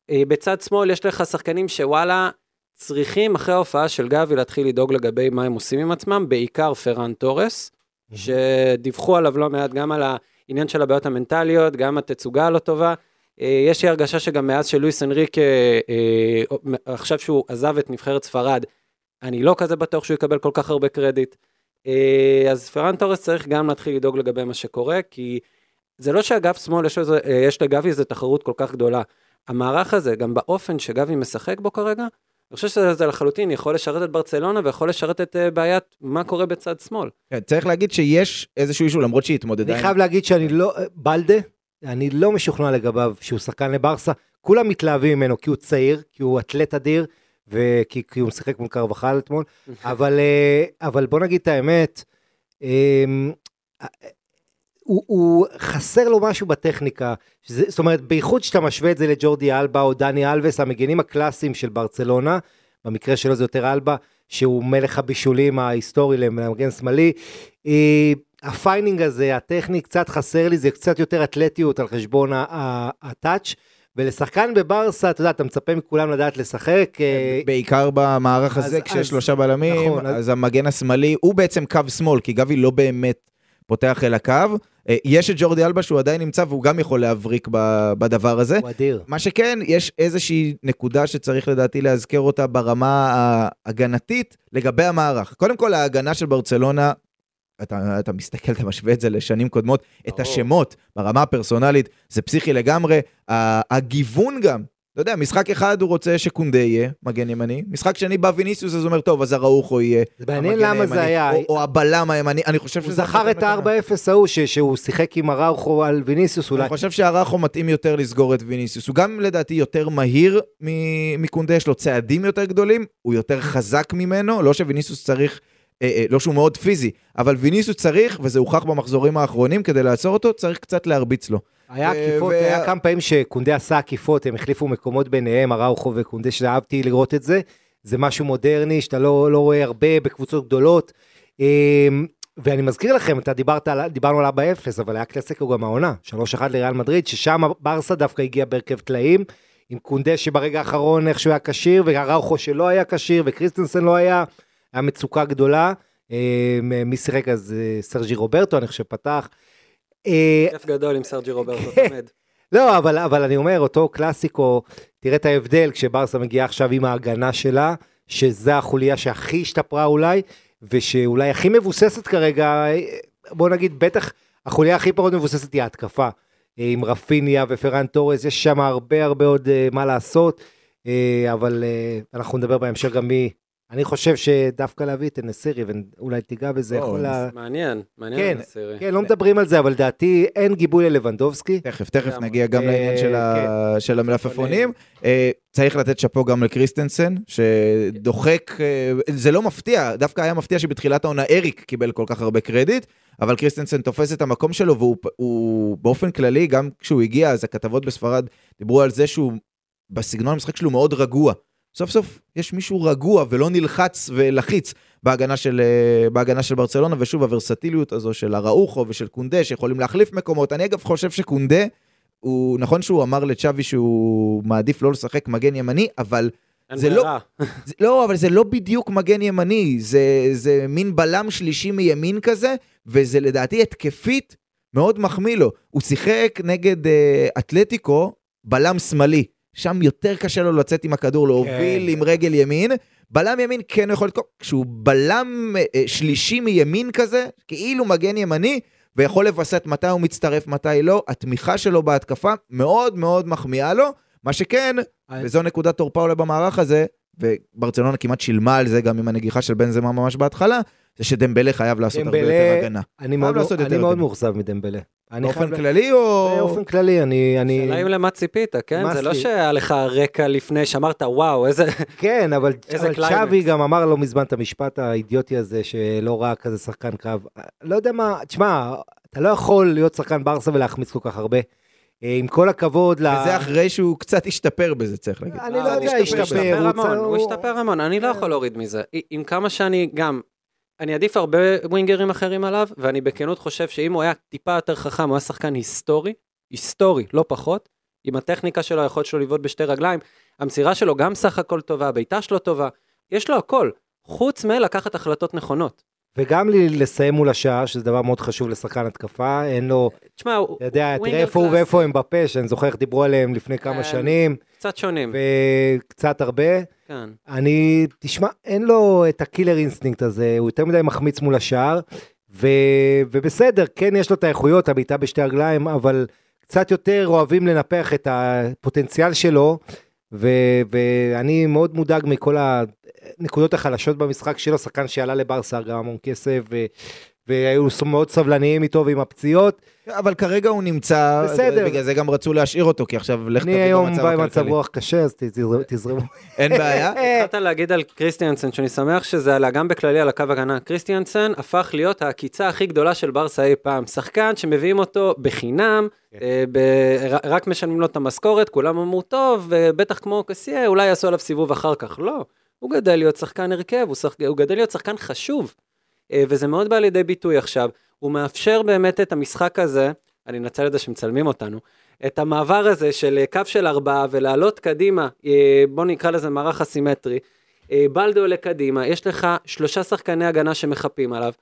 אה, בצד שמאל יש לך שחקנים שוואלה, צריכים אחרי ההופעה של גבי להתחיל לדאוג לגבי מה הם עושים עם עצמם, בעיקר פרן תורס, שדיווחו עליו לא מעט גם על העניין של הבעיות המנטליות, גם התצוגה הלא טובה. אה, יש לי הרגשה שגם מאז שלואיס אנריק, עכשיו שהוא עזב את נבחרת ספרד, אני לא כזה בטוח שהוא יקבל כל כך הרבה קרדיט. אז פרן תורס צריך גם להתחיל לדאוג לגבי מה שקורה, כי זה לא שאגף שמאל יש, יש לגבי איזה תחרות כל כך גדולה. המערך הזה, גם באופן שגבי משחק בו כרגע, אני חושב שזה לחלוטין יכול לשרת את ברצלונה ויכול לשרת את uh, בעיית מה קורה בצד שמאל. כן, צריך להגיד שיש איזשהו אישו, למרות שהיא התמודדה. אני חייב להגיד שאני לא, בלדה, אני לא משוכנע לגביו שהוא שחקן לברסה. כולם מתלהבים ממנו כי הוא צעיר, כי הוא אתלט אדיר, וכי כי הוא משחק מול קרבחל אתמול, אבל, אה, אבל בוא נגיד את האמת, אמ, הוא, הוא חסר לו משהו בטכניקה, שזה, זאת אומרת, בייחוד שאתה משווה את זה לג'ורדי אלבה או דני אלווס, המגינים הקלאסיים של ברצלונה, במקרה שלו זה יותר אלבה, שהוא מלך הבישולים ההיסטורי למגן שמאלי. אה, ה fine tuning הזה, הטכני, קצת חסר לי, זה קצת יותר אתלטיות על חשבון ה touch. ולשחקן בברסה, אתה יודע, אתה מצפה מכולם לדעת לשחק. אה, בעיקר במערך הזה, כשיש שלושה בלמים, נכון, אז המגן השמאלי הוא בעצם קו שמאל, כי גבי לא באמת פותח אל הקו. אה, יש את ג'ורדי אלבה שהוא עדיין נמצא והוא גם יכול להבריק בדבר הזה. הוא אדיר. מה שכן, יש איזושהי נקודה שצריך לדעתי להזכר אותה ברמה ההגנתית לגבי המערך. קודם כל, ההגנה של ברצלונה, אתה, אתה מסתכל, אתה משווה את זה לשנים קודמות, את השמות ברמה הפרסונלית, זה פסיכי לגמרי. הגיוון גם אתה יודע, משחק אחד הוא רוצה שקונדה יהיה מגן ימני, משחק שני בא ויניסיוס, אז הוא אומר, טוב, אז אראוחו יהיה זה מעניין למה זה היה. או, או הבלם הימני, אני חושב שזה... הוא זכר את ה-4-0 ההוא, שהוא שיחק עם אראוחו על ויניסיוס אולי. אני חושב שאראוחו מתאים יותר לסגור את ויניסיוס. הוא גם לדעתי יותר מהיר מקונדה, יש לו צעדים יותר גדולים, הוא יותר חזק ממנו, לא שוויניסיוס צריך... אה, אה, לא שהוא מאוד פיזי, אבל ויניסיוס צריך, וזה הוכח במחזורים האחרונים, כדי לעצור אותו, צריך קצת להרביץ לו. היה עקיפות, היה כמה פעמים שקונדה עשה עקיפות, הם החליפו מקומות ביניהם, אראוכו וקונדה, שאהבתי לראות את זה. זה משהו מודרני שאתה לא, לא רואה הרבה בקבוצות גדולות. אמ, ואני מזכיר לכם, אתה דיברת, דיברנו על 4-0, אבל היה קלאסיקו גם העונה, 3-1 לריאל מדריד, ששם ברסה דווקא הגיע בהרכב טלאים, עם קונדה שברגע האחרון איכשהו היה כשיר, ואראוכו שלא היה כשיר, וקריסטנסן לא היה, היה מצוקה גדולה. אמ, מי שיחק אז אה, סרג'י רוברטו, אני חושב, פתח. אה, כיף גדול עם סרג'י רוברטו תמיד. לא, אבל, אבל אני אומר, אותו קלאסיקו, תראה את ההבדל כשברסה מגיעה עכשיו עם ההגנה שלה, שזה החוליה שהכי השתפרה אולי, ושאולי הכי מבוססת כרגע, בוא נגיד, בטח החוליה הכי פחות מבוססת היא ההתקפה. עם רפיניה ופרן תורס, יש שם הרבה הרבה עוד uh, מה לעשות, אבל אנחנו נדבר בהמשך גם מי אני חושב שדווקא להביא את אנסירי, ואולי תיגע בזה, יכול לה... מעניין, מעניין כן, אנסירי. כן, לא מדברים על זה, אבל לדעתי אין גיבוי ללבנדובסקי. תכף, תכף נגיע גם לעניין כן. של המלפפונים. אה, צריך לתת שאפו גם לקריסטנסן, שדוחק, אה, זה לא מפתיע, דווקא היה מפתיע שבתחילת העונה אריק קיבל כל כך הרבה קרדיט, אבל קריסטנסן תופס את המקום שלו, והוא באופן כללי, גם כשהוא הגיע, אז הכתבות בספרד דיברו על זה שהוא, בסגנון המשחק שלו מאוד רגוע. סוף סוף יש מישהו רגוע ולא נלחץ ולחיץ בהגנה של, אה, בהגנה של ברצלונה, ושוב הוורסטיליות הזו של אראוחו ושל קונדה שיכולים להחליף מקומות. אני אגב חושב שקונדה, הוא נכון שהוא אמר לצ'אבי שהוא מעדיף לא לשחק מגן ימני, אבל זה לא, זה, לא, אבל זה לא בדיוק מגן ימני, זה, זה מין בלם שלישי מימין כזה, וזה לדעתי התקפית מאוד מחמיא לו. הוא שיחק נגד uh, אתלטיקו בלם שמאלי. שם יותר קשה לו לצאת עם הכדור, להוביל כן. עם רגל ימין. בלם ימין כן יכול לתקוף, כשהוא בלם אה, שלישי מימין כזה, כאילו מגן ימני, ויכול לווסת מתי הוא מצטרף, מתי לא, התמיכה שלו בהתקפה מאוד מאוד מחמיאה לו. מה שכן, I... וזו נקודת תורפה אולי במערך הזה, וברצלונה כמעט שילמה על זה גם עם הנגיחה של בן זמה ממש בהתחלה, זה שדמבלה חייב לעשות דמבלה, הרבה יותר הגנה. אני מאוד, אני מאוד מאוכזב מדמבלה. באופן כללי או... באופן כללי, אני... אני... שאלה אם למה ציפית, כן? זה לא שהיה לך רקע לפני שאמרת, וואו, איזה... כן, אבל צ'אבי גם אמר לא מזמן את המשפט האידיוטי הזה, שלא ראה כזה שחקן קרב. לא יודע מה, תשמע, אתה לא יכול להיות שחקן ברסה ולהחמיץ כל כך הרבה. אה, עם כל הכבוד ל... וזה אחרי שהוא קצת השתפר בזה, צריך להגיד. אני לא הוא יודע, השתפר, הוא השתפר המון, צ- הוא הוא- השתפר המון, אני לא יכול להוריד מזה. עם כמה שאני גם, אני עדיף הרבה ווינגרים אחרים עליו, ואני בכנות חושב שאם הוא היה טיפה יותר חכם, הוא היה שחקן היסטורי, היסטורי, לא פחות, עם הטכניקה שלו, היכולת שלו לבעוט בשתי רגליים, המסירה שלו גם סך הכל טובה, הבעיטה שלו טובה, יש לו הכל, חוץ מלקחת החלטות נכונות. וגם לי לסיים מול השער, שזה דבר מאוד חשוב לשחקן התקפה, אין לו, תשמע, הוא אתה יודע, תראה איפה הוא. ואיפה הם בפה, שאני זוכר איך דיברו עליהם לפני כמה כן. שנים, קצת שונים, וקצת הרבה. כן. אני, תשמע, אין לו את ה killer instinct הזה, הוא יותר מדי מחמיץ מול השער, ו, ובסדר, כן יש לו את האיכויות, הבעיטה בשתי רגליים, אבל קצת יותר אוהבים לנפח את הפוטנציאל שלו, ו, ואני מאוד מודאג מכל הנקודות החלשות במשחק שלו, שחקן שעלה לברסה גם המון כסף, ו, והיו מאוד סבלניים איתו ועם הפציעות. אבל כרגע הוא נמצא, בסדר. בגלל זה גם רצו להשאיר אותו, כי עכשיו לך אני תביא היום במצב בא עם מצב הכלכלי. רוח קשה, אז תזרמו- תזרמו. אין בעיה? התחלת להגיד על קריסטיאנסן, שאני שמח שזה עלה גם בכללי על הקו הגנה. קריסטיאנסן הפך להיות העקיצה הכי גדולה של ברסה אי פעם. שחקן שמביאים אותו בחינם, אה, ב- ר- רק משלמים לו את המשכורת, כולם אמרו, טוב, ובטח כמו קסיה, אולי יעשו עליו סיבוב אחר כך. לא, הוא גדל להיות שחקן הרכב, הוא, שח... הוא גדל להיות שחקן חשוב. אה, וזה מאוד בא לידי ביטוי עכשיו. הוא מאפשר באמת את המשחק הזה, אני אנצל את זה שמצלמים אותנו, את המעבר הזה של אה, קו של ארבעה ולעלות קדימה, אה, בוא נקרא לזה מערך אסימטרי, בלדו עולה קדימה, יש לך שלושה שחקני הגנה שמחפים עליו.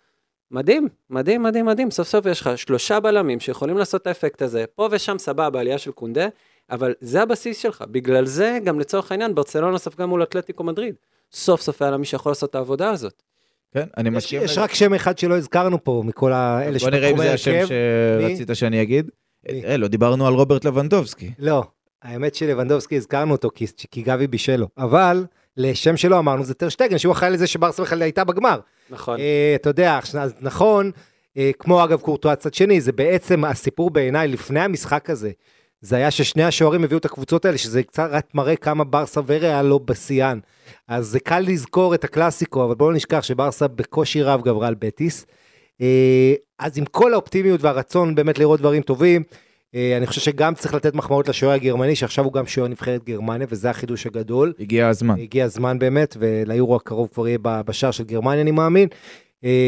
מדהים, מדהים, מדהים, מדהים, סוף סוף יש לך שלושה בלמים שיכולים לעשות את האפקט הזה, פה ושם סבבה, עלייה של קונדה, אבל זה הבסיס שלך, בגלל זה גם לצורך העניין ברצלונה ספגה מול אתלטיקו מדריד. סוף סוף היה לה מי שיכול לעשות את העבודה הזאת. כן, אני יש מסכים. יש רק שם אחד שלא הזכרנו פה, מכל האלה בוא נראה אם זה השם. שרצית שאני אגיד. אה, לא דיברנו על רוברט לבנדובסקי. לא, האמת שלבנדובסקי הזכרנו אותו כי, כי גבי בישל לו, אבל לשם שלו אמרנו זה טרשטגן שהוא אחראי לזה שברסה בכלל הייתה בגמר. נכון. אה, אתה יודע, נכון, אה, כמו אגב קורטואה צד שני, זה בעצם הסיפור בעיניי לפני המשחק הזה. זה היה ששני השוערים הביאו את הקבוצות האלה, שזה קצת רק מראה כמה ברסה וריאל לא בשיאן. אז זה קל לזכור את הקלאסיקו, אבל בואו לא נשכח שברסה בקושי רב גברה על בטיס. אה, אז עם כל האופטימיות והרצון באמת לראות דברים טובים, אה, אני חושב שגם צריך לתת מחמאות לשוער הגרמני, שעכשיו הוא גם שוער נבחרת גרמניה, וזה החידוש הגדול. הגיע הזמן. הגיע הזמן באמת, וליורו הקרוב כבר יהיה בשער של גרמניה, אני מאמין,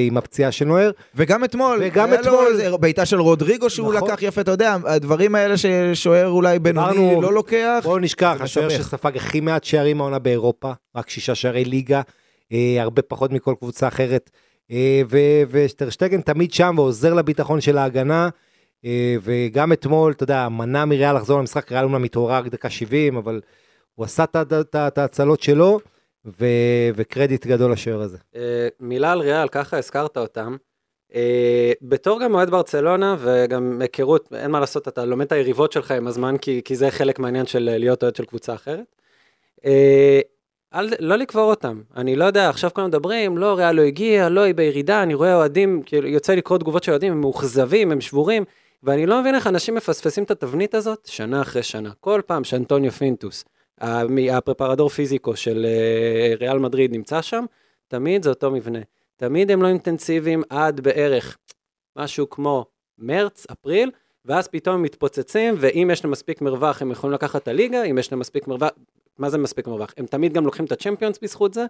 עם הפציעה של נוער. וגם אתמול, וגם לו אתמול. בעיטה של רודריגו שהוא נכון. לקח יפה, אתה יודע, הדברים האלה ששוער אולי בינוני לא לוקח. בואו נשכח, השוער. שספג הכי מעט שערים העונה באירופה, רק שישה שערי ליגה, אה, הרבה פחות מכל קבוצה אחרת. אה, ו- וטרשטגן תמיד שם ועוזר לביטחון של ההגנה. אה, וגם אתמול, אתה יודע, מנע מריאל לחזור למשחק, ריאל אומנם התעוררה רק דקה 70, אבל הוא עשה את ההצלות שלו, ו- וקרדיט גדול לשוער הזה. אה, מילה על ריאל, ככה הזכרת אותם. אה, בתור גם אוהד ברצלונה וגם היכרות, אין מה לעשות, אתה לומד את היריבות שלך עם הזמן, כי, כי זה חלק מהעניין של אה, להיות אוהד של קבוצה אחרת. אה, אל, לא לקבור אותם, אני לא יודע, עכשיו כולם מדברים, לא, ריאל לא הגיע, לא, היא בירידה, אני רואה אוהדים, כאילו, יוצא לקרוא תגובות של אוהדים, הם מאוכזבים, הם שבורים, ואני לא מבין איך אנשים מפספסים את התבנית הזאת שנה אחרי שנה. כל פעם שאנטוניו פינטוס, הפרפרדור פיזיקו של אה, ריאל מדריד נמצא שם, תמיד זה אותו מבנה. תמיד הם לא אינטנסיביים עד בערך משהו כמו מרץ, אפריל, ואז פתאום הם מתפוצצים, ואם יש להם מספיק מרווח, הם יכולים לקחת את הליגה, אם יש להם מספיק מרווח, מה זה מספיק מרווח? הם תמיד גם לוקחים את הצ'מפיונס בזכות זה,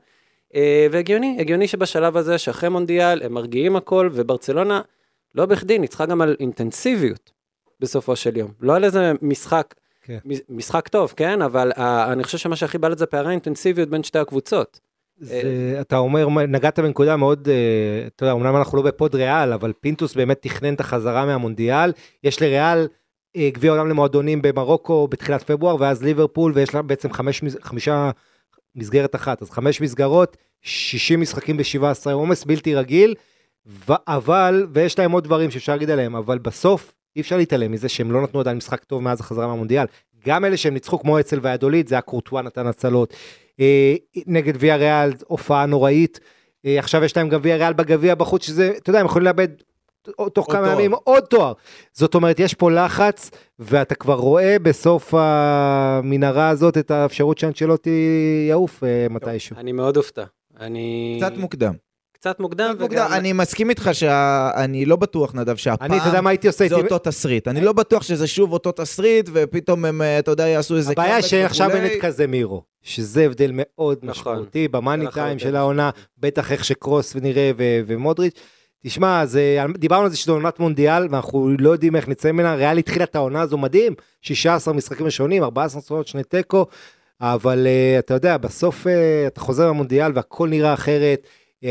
אה, והגיוני, הגיוני שבשלב הזה, שאחרי מונדיאל, הם מרגיעים הכל, וברצלונה, לא בכדי, ניצחה גם על אינטנסיביות, בסופו של יום. לא על איזה משחק, כן. משחק טוב, כן? אבל uh, אני חושב שמה שהכי בלט זה פערי האינטנסיביות בין שתי הקבוצות. זה, אתה אומר, נגעת בנקודה מאוד, אה, אתה יודע, אמנם אנחנו לא בפוד ריאל, אבל פינטוס באמת תכנן את החזרה מהמונדיאל. יש לריאל אה, גביע עולם למועדונים במרוקו בתחילת פברואר, ואז ליברפול, ויש לה בעצם חמש, חמישה מסגרת אחת, אז חמש מסגרות, 60 משחקים ב-17 עומס, בלתי רגיל, ו- אבל, ויש להם עוד דברים שאפשר להגיד עליהם, אבל בסוף אי אפשר להתעלם מזה שהם לא נתנו עדיין משחק טוב מאז החזרה מהמונדיאל. גם אלה שהם ניצחו כמו אצל והדולית, זה היה קורטואה נתן הצלות. אה, נגד ויה ריאל, הופעה נוראית. אה, עכשיו יש להם גם ויה ריאל בגביע בחוץ, שזה, אתה יודע, הם יכולים לאבד תוך עוד כמה תואר. ימים עוד תואר. זאת אומרת, יש פה לחץ, ואתה כבר רואה בסוף המנהרה הזאת את האפשרות שאנצ'לוטי יעוף אה, מתישהו. אני מאוד אופתע. אני... קצת מוקדם. קצת מוקדם, קצת מוקדם. אני מסכים איתך שאני לא בטוח, נדב, שהפעם אני, אתה יודע מה הייתי עושה? זה אותו תסריט. אני לא בטוח שזה שוב אותו תסריט, ופתאום הם, אה, אתה יודע, יעשו איזה... הבעיה שעכשיו אין. את כזה מירו, שזה הבדל מאוד נכון. משמעותי במאני לחלוטין. טיים של העונה, בטח איך שקרוס ונראה ו- ומודריץ'. תשמע, זה, דיברנו על זה שזו עונת מונדיאל, ואנחנו לא יודעים איך נצא ממנה, ריאל התחילה את העונה הזו מדהים, 16 משחקים ראשונים, 14 ניצחונות, שני תיקו, אבל uh, אתה יודע, בסוף uh, אתה חוזר למונדיאל והכל נראה אחרת, uh,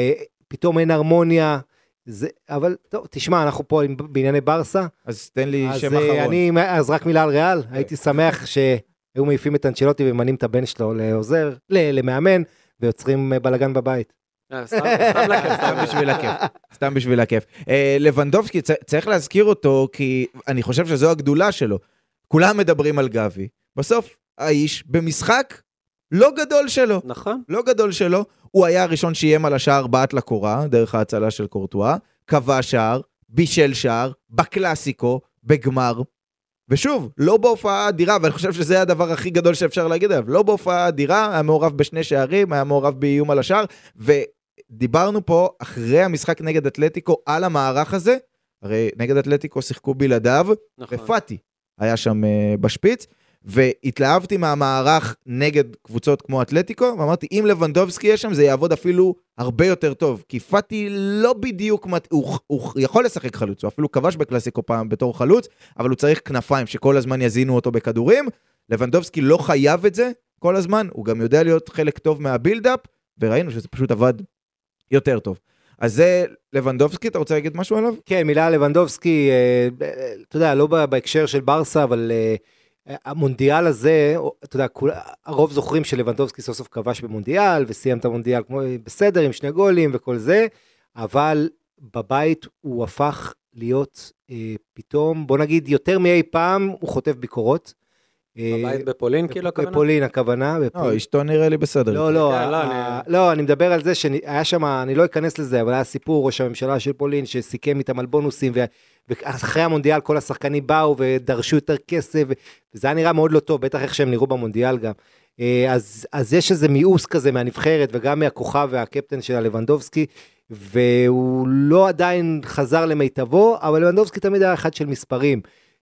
פתאום אין הרמוניה, זה, אבל טוב, תשמע, אנחנו פה עם- בענייני ברסה, אז תן לי אז, שם אה, אחרון. אני, אז רק מילה על ריאל, הייתי שמח שהיו מעיפים את אנצ'לוטי וממנים את הבן שלו לעוזר, ל- למאמן, ויוצרים אה, בלאגן בבית. אה, סתם בשביל הכיף, סתם בשביל הכיף. לבנדובסקי, צריך להזכיר אותו, כי אני חושב שזו הגדולה שלו. כולם מדברים על גבי. בסוף, האיש במשחק לא גדול שלו. נכון. לא גדול שלו, הוא היה הראשון שאיים על השער בעט לקורה, דרך ההצלה של קורטואה, קבע שער, בישל שער, בקלאסיקו, בגמר. ושוב, לא בהופעה אדירה, ואני חושב שזה הדבר הכי גדול שאפשר להגיד עליו, לא בהופעה אדירה, היה מעורב בשני שערים, היה מעורב באיום על השער, ודיברנו פה אחרי המשחק נגד אתלטיקו על המערך הזה, הרי נגד אתלטיקו שיחקו בלעדיו, נכון. ופאטי היה שם uh, בשפיץ, והתלהבתי מהמערך נגד קבוצות כמו אתלטיקו, ואמרתי, אם לבנדובסקי יש שם, זה יעבוד אפילו הרבה יותר טוב, כי פאטי לא בדיוק, מת... הוא, הוא יכול לשחק חלוץ, הוא אפילו כבש בקלאסיקו פעם בתור חלוץ, אבל הוא צריך כנפיים שכל הזמן יזינו אותו בכדורים. לבנדובסקי לא חייב את זה כל הזמן, הוא גם יודע להיות חלק טוב מהבילדאפ, וראינו שזה פשוט עבד יותר טוב. אז זה לבנדובסקי, אתה רוצה להגיד משהו עליו? כן, מילה על לבנדובסקי, אה, אה, אתה יודע, לא בהקשר של ברסה, אבל אה, המונדיאל הזה, אתה יודע, כול, הרוב זוכרים שלבנדובסקי סוף סוף כבש במונדיאל, וסיים את המונדיאל כמו בסדר, עם שני גולים וכל זה, אבל בבית הוא הפך להיות אה, פתאום, בוא נגיד, יותר מאי פעם, הוא חוטף ביקורות. אה, בבית בפולין, כאילו, הכוונה? בפולין הכוונה. לא. אשתו נראה לי בסדר. לא, לא, כן, לא, אני- לא, אני מדבר על זה שהיה שם, אני לא אכנס לזה, אבל היה סיפור, ראש הממשלה של פולין, שסיכם איתם על בונוסים, ו- ואחרי המונדיאל כל השחקנים באו ודרשו יותר כסף, וזה היה נראה מאוד לא טוב, בטח איך שהם נראו במונדיאל גם. אה, אז, אז יש איזה מיאוס כזה מהנבחרת, וגם מהכוכב והקפטן של הלבנדובסקי, והוא לא עדיין חזר למיטבו, אבל לבנדובסקי תמיד היה אחד של מספרים.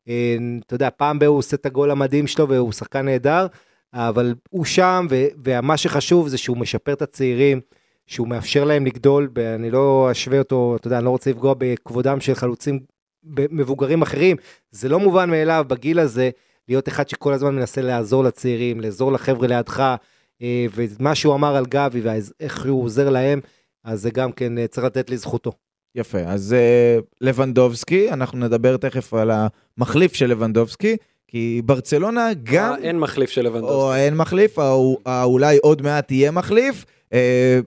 אה, אתה יודע, פעם בהוא עושה את הגול המדהים שלו, והוא שחקן נהדר. אבל הוא שם, ומה שחשוב זה שהוא משפר את הצעירים, שהוא מאפשר להם לגדול, ואני לא אשווה אותו, אתה יודע, אני לא רוצה לפגוע בכבודם של חלוצים מבוגרים אחרים, זה לא מובן מאליו בגיל הזה, להיות אחד שכל הזמן מנסה לעזור לצעירים, לעזור לחבר'ה לידך, אה, ומה שהוא אמר על גבי ואיך הוא עוזר להם, אז זה גם כן אה, צריך לתת לזכותו. יפה, אז אה, לבנדובסקי, אנחנו נדבר תכף על המחליף של לבנדובסקי, כי ברצלונה גם, אין מחליף של לבנדובסקי. או אין מחליף, או אה, אולי עוד מעט יהיה מחליף. אה,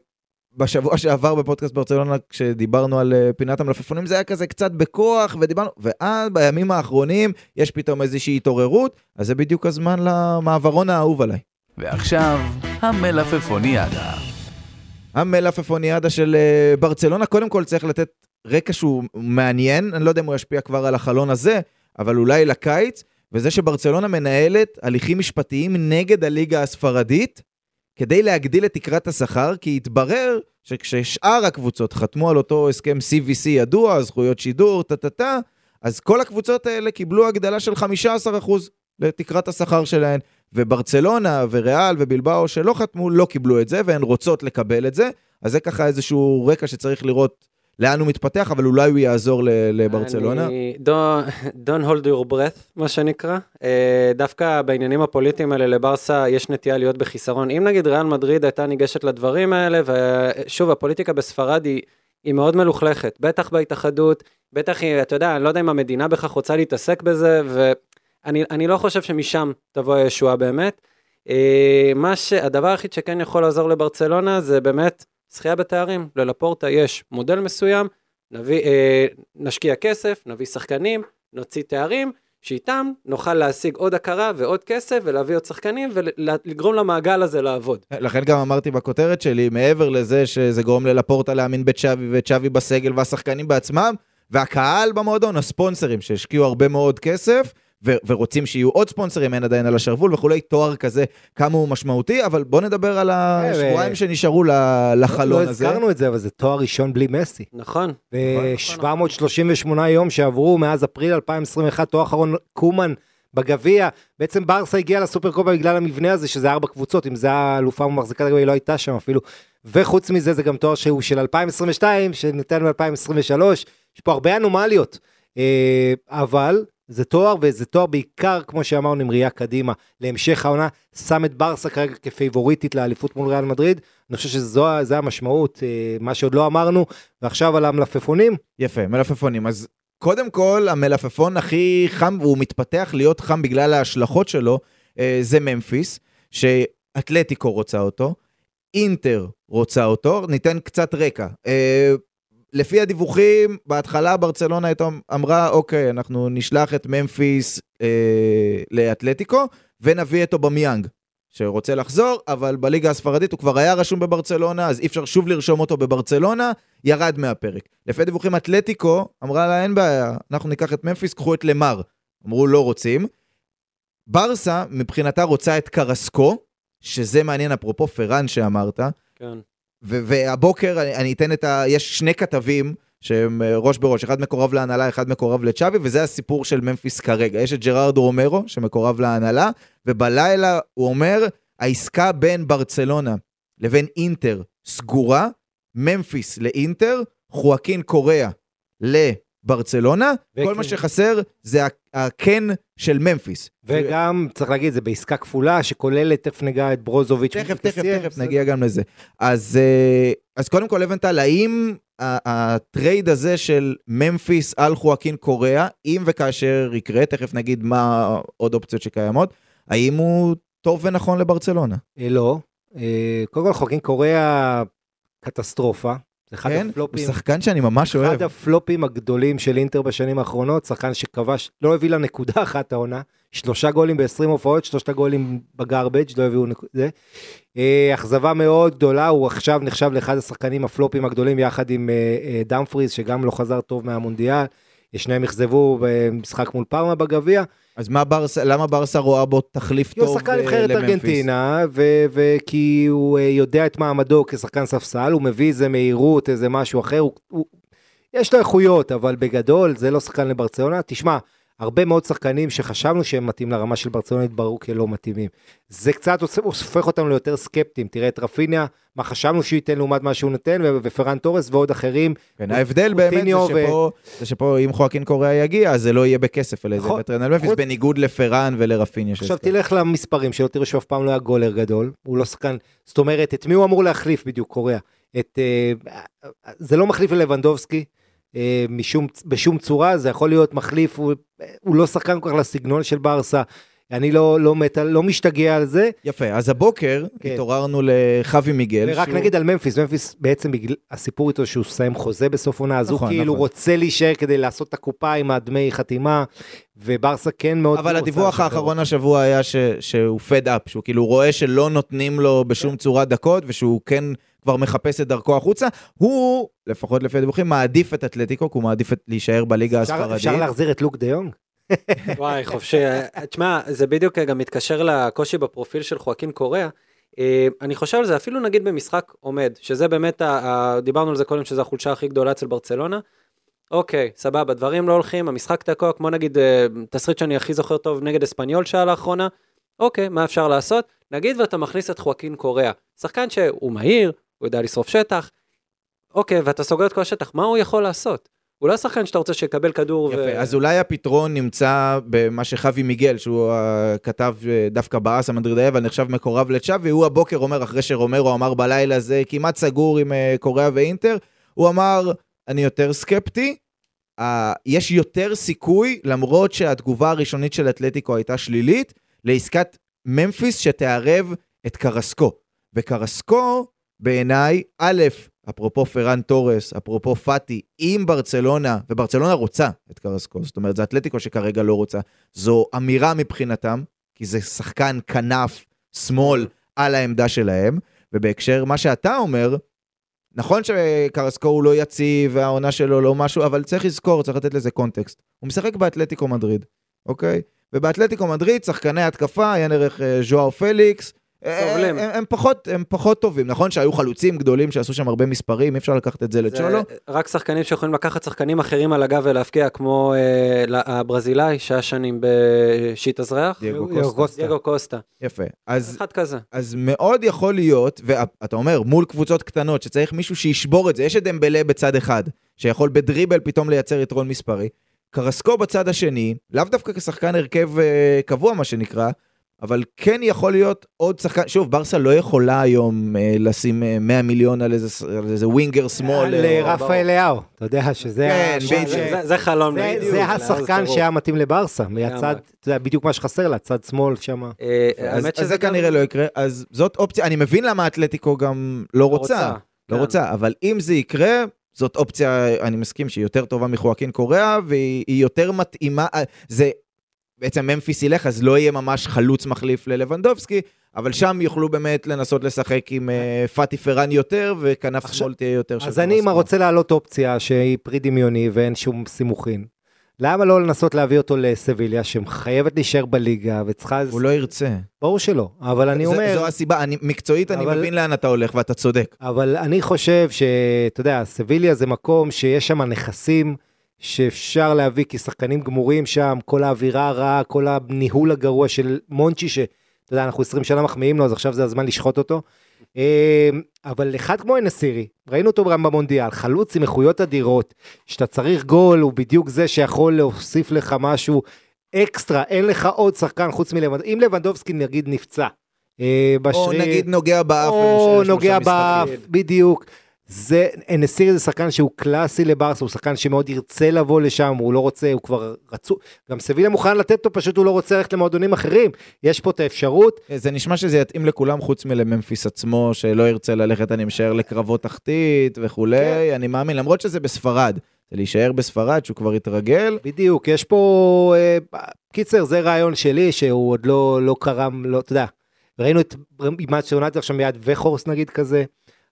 בשבוע שעבר בפודקאסט ברצלונה, כשדיברנו על אה, פינת המלפפונים, זה היה כזה קצת בכוח, ודיברנו, ואז בימים האחרונים יש פתאום איזושהי התעוררות, אז זה בדיוק הזמן למעברון האהוב עליי. ועכשיו, המלפפוניאדה. המלפפוניאדה של אה, ברצלונה, קודם כל צריך לתת רקע שהוא מעניין, אני לא יודע אם הוא ישפיע כבר על החלון הזה, אבל אולי לקיץ, וזה שברצלונה מנהלת הליכים משפטיים נגד הליגה הספרדית, כדי להגדיל את תקרת השכר, כי התברר שכששאר הקבוצות חתמו על אותו הסכם CVC ידוע, זכויות שידור, טה-טה-טה, אז כל הקבוצות האלה קיבלו הגדלה של 15% לתקרת השכר שלהן. וברצלונה וריאל ובלבאו שלא חתמו לא קיבלו את זה והן רוצות לקבל את זה אז זה ככה איזשהו רקע שצריך לראות לאן הוא מתפתח אבל אולי הוא יעזור לברצלונה. אני- don't- hold your breath, מה שנקרא. אה, דווקא בעניינים הפוליטיים האלה לברסה יש נטייה להיות בחיסרון. אם נגיד ריאל מדריד הייתה ניגשת לדברים האלה, ושוב, הפוליטיקה בספרד היא, היא מאוד מלוכלכת, בטח בהתאחדות, בטח היא, אתה יודע, אני לא יודע אם המדינה בכך רוצה להתעסק בזה, ואני אני לא חושב שמשם תבוא הישועה באמת. אה, מה ש... הדבר היחיד שכן יכול לעזור לברצלונה זה באמת זכייה בתארים. ללפורטה יש מודל מסוים, נביא, אה, נשקיע כסף, נביא שחקנים, נוציא תארים, שאיתם נוכל להשיג עוד הכרה ועוד כסף ולהביא עוד שחקנים ולגרום למעגל הזה לעבוד. לכן גם אמרתי בכותרת שלי מעבר לזה שזה גורם ללפורטה להאמין בצ'אבי וצ'אבי בסגל והשחקנים בעצמם והקהל במועדון הספונסרים שהשקיעו הרבה מאוד כסף ו- ורוצים שיהיו עוד ספונסרים, אין עדיין על השרוול וכולי, תואר כזה, כמה הוא משמעותי, אבל בוא נדבר על השבועיים ו- שנשארו לחלון לא הזה. הזכרנו את זה, אבל זה תואר ראשון בלי מסי. נכון. ו-738 יום שעברו מאז אפריל 2021, תואר אחרון קומן בגביע. בעצם ברסה הגיעה לסופרקופה בגלל המבנה הזה, שזה ארבע קבוצות, אם זה האלופה ומחזיקת הגביע, היא לא הייתה שם אפילו. וחוץ מזה, זה גם תואר שהוא של 2022, שניתן ב-2023. יש פה הרבה אנומליות. אה, אבל זה תואר, וזה תואר בעיקר, כמו שאמרנו, עם ראייה קדימה, להמשך העונה, שם את ברסה כרגע כפייבוריטית לאליפות מול ריאל מדריד. אני חושב שזה המשמעות, אה, מה שעוד לא אמרנו, ועכשיו על המלפפונים. יפה, מלפפונים. אז קודם כל, המלפפון הכי חם, והוא מתפתח להיות חם בגלל ההשלכות שלו, אה, זה ממפיס, שאתלטיקו רוצה אותו, אינטר רוצה אותו, ניתן קצת רקע. לפי הדיווחים, בהתחלה ברצלונה הייתה אמרה, אוקיי, אנחנו נשלח את ממפיס אה, לאתלטיקו, ונביא את אובמיאנג, שרוצה לחזור, אבל בליגה הספרדית הוא כבר היה רשום בברצלונה, אז אי אפשר שוב לרשום אותו בברצלונה, ירד מהפרק. לפי הדיווחים, אתלטיקו אמרה לה, אין בעיה, אנחנו ניקח את ממפיס, קחו את למר. אמרו, לא רוצים. ברסה, מבחינתה, רוצה את קרסקו, שזה מעניין, אפרופו פרן שאמרת, כן. והבוקר אני, אני אתן את ה... יש שני כתבים שהם אה, ראש בראש, אחד מקורב להנהלה, אחד מקורב לצ'אבי, וזה הסיפור של ממפיס כרגע. יש את ג'רארד רומרו, שמקורב להנהלה, ובלילה הוא אומר, העסקה בין ברצלונה לבין אינטר סגורה, ממפיס לאינטר, חואקין קוריאה לברצלונה, וכן. כל מה שחסר זה ה- הכן של ממפיס. וגם, צריך להגיד, זה בעסקה כפולה, שכוללת, תכף ניגע את ברוזוביץ'. תכף, תכף, תכף, בסדר. נגיע גם לזה. אז, אה, אז קודם כל, לבנטל, האם ה trade הזה של ממפיס על חואקין קוריאה, אם וכאשר יקרה, תכף נגיד מה עוד אופציות שקיימות, האם הוא טוב ונכון לברצלונה? אה, לא. אה, קודם כל, חוקין קוריאה קטסטרופה. זה אחד כן? הוא הפלופים. שחקן שאני ממש אחד אוהב. הפלופים הגדולים של אינטר בשנים האחרונות, שחקן שכבש, לא הביא לה נקודה אחת העונה, שלושה גולים ב-20 הופעות, שלושת הגולים ב garbage, לא הביאו נקודה. זה. אה, אכזבה מאוד גדולה, הוא עכשיו נחשב לאחד השחקנים הפלופים הגדולים יחד עם אה, אה, דאמפריז, שגם לא חזר טוב מהמונדיאל. שניהם אכזבו במשחק מול פארמה בגביע. אז מה ברסה, למה ברסה רואה בו תחליף כי הוא טוב שחקן אה, נבחרת לממפיס? ארגנטינה, וכי הוא אה, יודע את מעמדו כשחקן ספסל, הוא מביא איזה מהירות, איזה משהו אחר, הוא, הוא, יש לו איכויות, אבל בגדול זה לא שחקן לברצלונה. תשמע, הרבה מאוד שחקנים שחשבנו שהם מתאים לרמה של ברצלונה התבררו כלא מתאימים. זה קצת הופך אותנו ליותר סקפטיים. תראה את רפיניה, מה חשבנו שהוא ייתן לעומת מה שהוא נותן, ופרן תורס ועוד אחרים. כן, ההבדל באמת זה קוטיניו ו- שפה, זה שפה אם חואקין קוריאה יגיע, אז זה לא יהיה בכסף, אלא זה נכון. על ממפיס, חוץ- בניגוד לפרן ולרפיניה. עכשיו. תלך למספרים שלו, תראה שהוא אף פעם לא היה גולר גדול, הוא לא שחקן, זאת אומרת, את מי הוא אמור להחליף בדיוק, קוריאה? את, אה, זה לא מחליף ללבנדובסקי, אה, משום, בשום צורה, זה יכול להיות מחליף, הוא, הוא לא שחקן כל כך לסגנון של ברסה, אני לא, לא, מת, לא משתגע על זה, יפה, אז הבוקר כן. התעוררנו לחווי מיגל. ורק שהוא- נגיד על ממפיס, ממפיס בעצם בגלל הסיפור איתו שהוא סיים חוזה בסוף עונה, אז נכון, הוא כאילו נכון. רוצה להישאר כדי לעשות את הקופה עם הדמי חתימה, וברסה כן מאוד אבל הדיווח האחרון השבוע היה ש, שהוא פד אפ, שהוא כאילו רואה שלא נותנים לו בשום צורה דקות, ושהוא כן כבר מחפש את דרכו החוצה. הוא, לפחות לפי הדיווחים, מעדיף את אתלטיקו, כי הוא מעדיף את, להישאר בליגה הספרדית. אפשר להחזיר את לוק דה יונג? וואי, חופשי. תשמע, זה בדיוק גם מתקשר לקושי בפרופיל של חואקין קוריאה. אה, אני חושב על זה אפילו נגיד במשחק עומד, שזה באמת, דיברנו על זה קודם, שזה החולשה הכי גדולה אצל ברצלונה. אוקיי, סבבה, דברים לא הולכים, המשחק תקוע, כמו נגיד אה, תסריט שאני הכי זוכר טוב נגד אספניול שהיה לאחרונה. אוקיי, מה אפשר לעשות? נגיד ואתה מכניס את חואקין קוריאה, שחקן שהוא מהיר, הוא יודע לשרוף שטח, אוקיי, ואתה סוגר את כל השטח, מה הוא יכול לעשות? הוא לא שחקן שאתה רוצה שיקבל כדור יפה, אז אולי הפתרון נמצא במה שחווי מיגל, שהוא כתב אה, דווקא באסה מדרידאי, אבל נחשב מקורב לצ'אבי, הוא הבוקר אומר, אחרי שרומרו אמר בלילה זה כמעט סגור עם אה, קוריאה ואינטר, הוא אמר, אני יותר סקפטי, אה, יש יותר סיכוי, למרות שהתגובה הראשונית של אתלטיקו הייתה שלילית, לעסקת ממפיס שתערב את קרסקו. וקרסקו, בעיניי, א', אפרופו פרן תורס, אפרופו פאטי, אם ברצלונה, וברצלונה רוצה את קרסקו, זאת אומרת, זה אתלטיקו שכרגע לא רוצה, זו אמירה מבחינתם, כי זה שחקן כנף שמאל על העמדה שלהם, ובהקשר מה שאתה אומר, נכון שקרסקו הוא לא יציב והעונה שלו לא משהו, אבל צריך לזכור, צריך לתת לזה קונטקסט. הוא משחק באתלטיקו מדריד, אוקיי? ובאתלטיקו מדריד, שחקני התקפה, עיין ערך אה, ז'ואר פליקס, סובלים. הם, הם, פחות, הם פחות טובים, נכון שהיו חלוצים גדולים שעשו שם הרבה מספרים, אי אפשר לקחת את זה זה לצ'ולו. רק שחקנים שיכולים לקחת שחקנים אחרים על הגב ולהפקיע, כמו אה, הברזילאי שהיה שנים בשיטאזרח, דייגו דייגו קוסטה. קוסטה. דייגו קוסטה. יפה. אז, אחד כזה. אז מאוד יכול להיות, ואתה אומר, מול קבוצות קטנות, שצריך מישהו שישבור את זה, יש את דמבלה בצד אחד, שיכול בדריבל פתאום לייצר יתרון מספרי. קרסקו בצד השני, לאו דווקא כשחקן הרכב אה, קבוע, מה שנקרא, אבל כן יכול להיות עוד שחקן, שוב, ברסה לא יכולה היום אה, לשים אה, 100 מיליון על איזה, על איזה ווינגר שמאל. אה, לרפאל לאהו, אתה יודע שזה... כן, ה- ש- בדיוק. זה- זה- זה חלום. זה- בדיוק, זה השחקן. שהיה מתאים לברסה, מהצד. אתה יודע, בדיוק מה שחסר לה, צד שמאל שם. אה, אז, אז זה גם- כנראה לא יקרה, אז זאת אופציה, אני מבין למה האתלטיקו גם לא רוצה. לא כן. רוצה, אבל אם זה יקרה, זאת אופציה, אני מסכים שהיא יותר טובה מחואקין קוריאה, והיא היא יותר מתאימה, אה, זה, בעצם ממפיס ילך, אז לא יהיה ממש חלוץ מחליף ללבנדובסקי, אבל שם יוכלו באמת לנסות לשחק עם אה, פאטי פרן יותר, וכנף שמאל תהיה יותר של אז אני. רוצה להעלות אופציה שהיא פרי דמיוני ואין שום סימוכין. למה לא לנסות להביא אותו לסביליה, שחייבת להישאר בליגה וצריכה... הוא לא ירצה. ברור שלא, אבל אני אומר... זו הסיבה, אני, מקצועית אני מבין לאן אתה הולך, ואתה צודק. אבל אני חושב שאתה יודע, סביליה זה מקום שיש שם נכסים שאפשר להביא כשחקנים גמורים שם, כל האווירה הרעה, כל הניהול הגרוע של מונצ'י, שאתה יודע, אנחנו 20 שנה מחמיאים לו, אז עכשיו זה הזמן לשחוט אותו. אה, אבל אחד כמו אנסירי, ראינו אותו גם במונדיאל, חלוץ עם איכויות אדירות, שאתה צריך גול, הוא בדיוק זה שיכול להוסיף לך משהו אקסטרה, אין לך עוד שחקן חוץ מלבנדובסקי, אם לבנדובסקי נגיד נפצע. אה, או בשריר, נגיד נוגע באף. או נוגע באף. בדיוק. זה, אנסירי זה שחקן שהוא קלאסי לברסה, הוא שחקן שמאוד ירצה לבוא לשם, הוא לא רוצה, הוא כבר רצו, גם סביליה מוכן לתת לו, פשוט הוא לא רוצה ללכת למועדונים אחרים. יש פה את האפשרות, זה נשמע שזה יתאים לכולם חוץ מלממפיס עצמו, שלא ירצה ללכת, אני משער, לקרבות תחתית וכולי, כן. אני מאמין, למרות שזה בספרד. זה להישאר בספרד, שהוא כבר יתרגל. בדיוק, יש פה, אה, קיצר, זה רעיון שלי, שהוא עוד לא, לא קרם, לא, אתה יודע, ראינו את אימת יונתן עכשיו מיד וחורס נגיד כזה,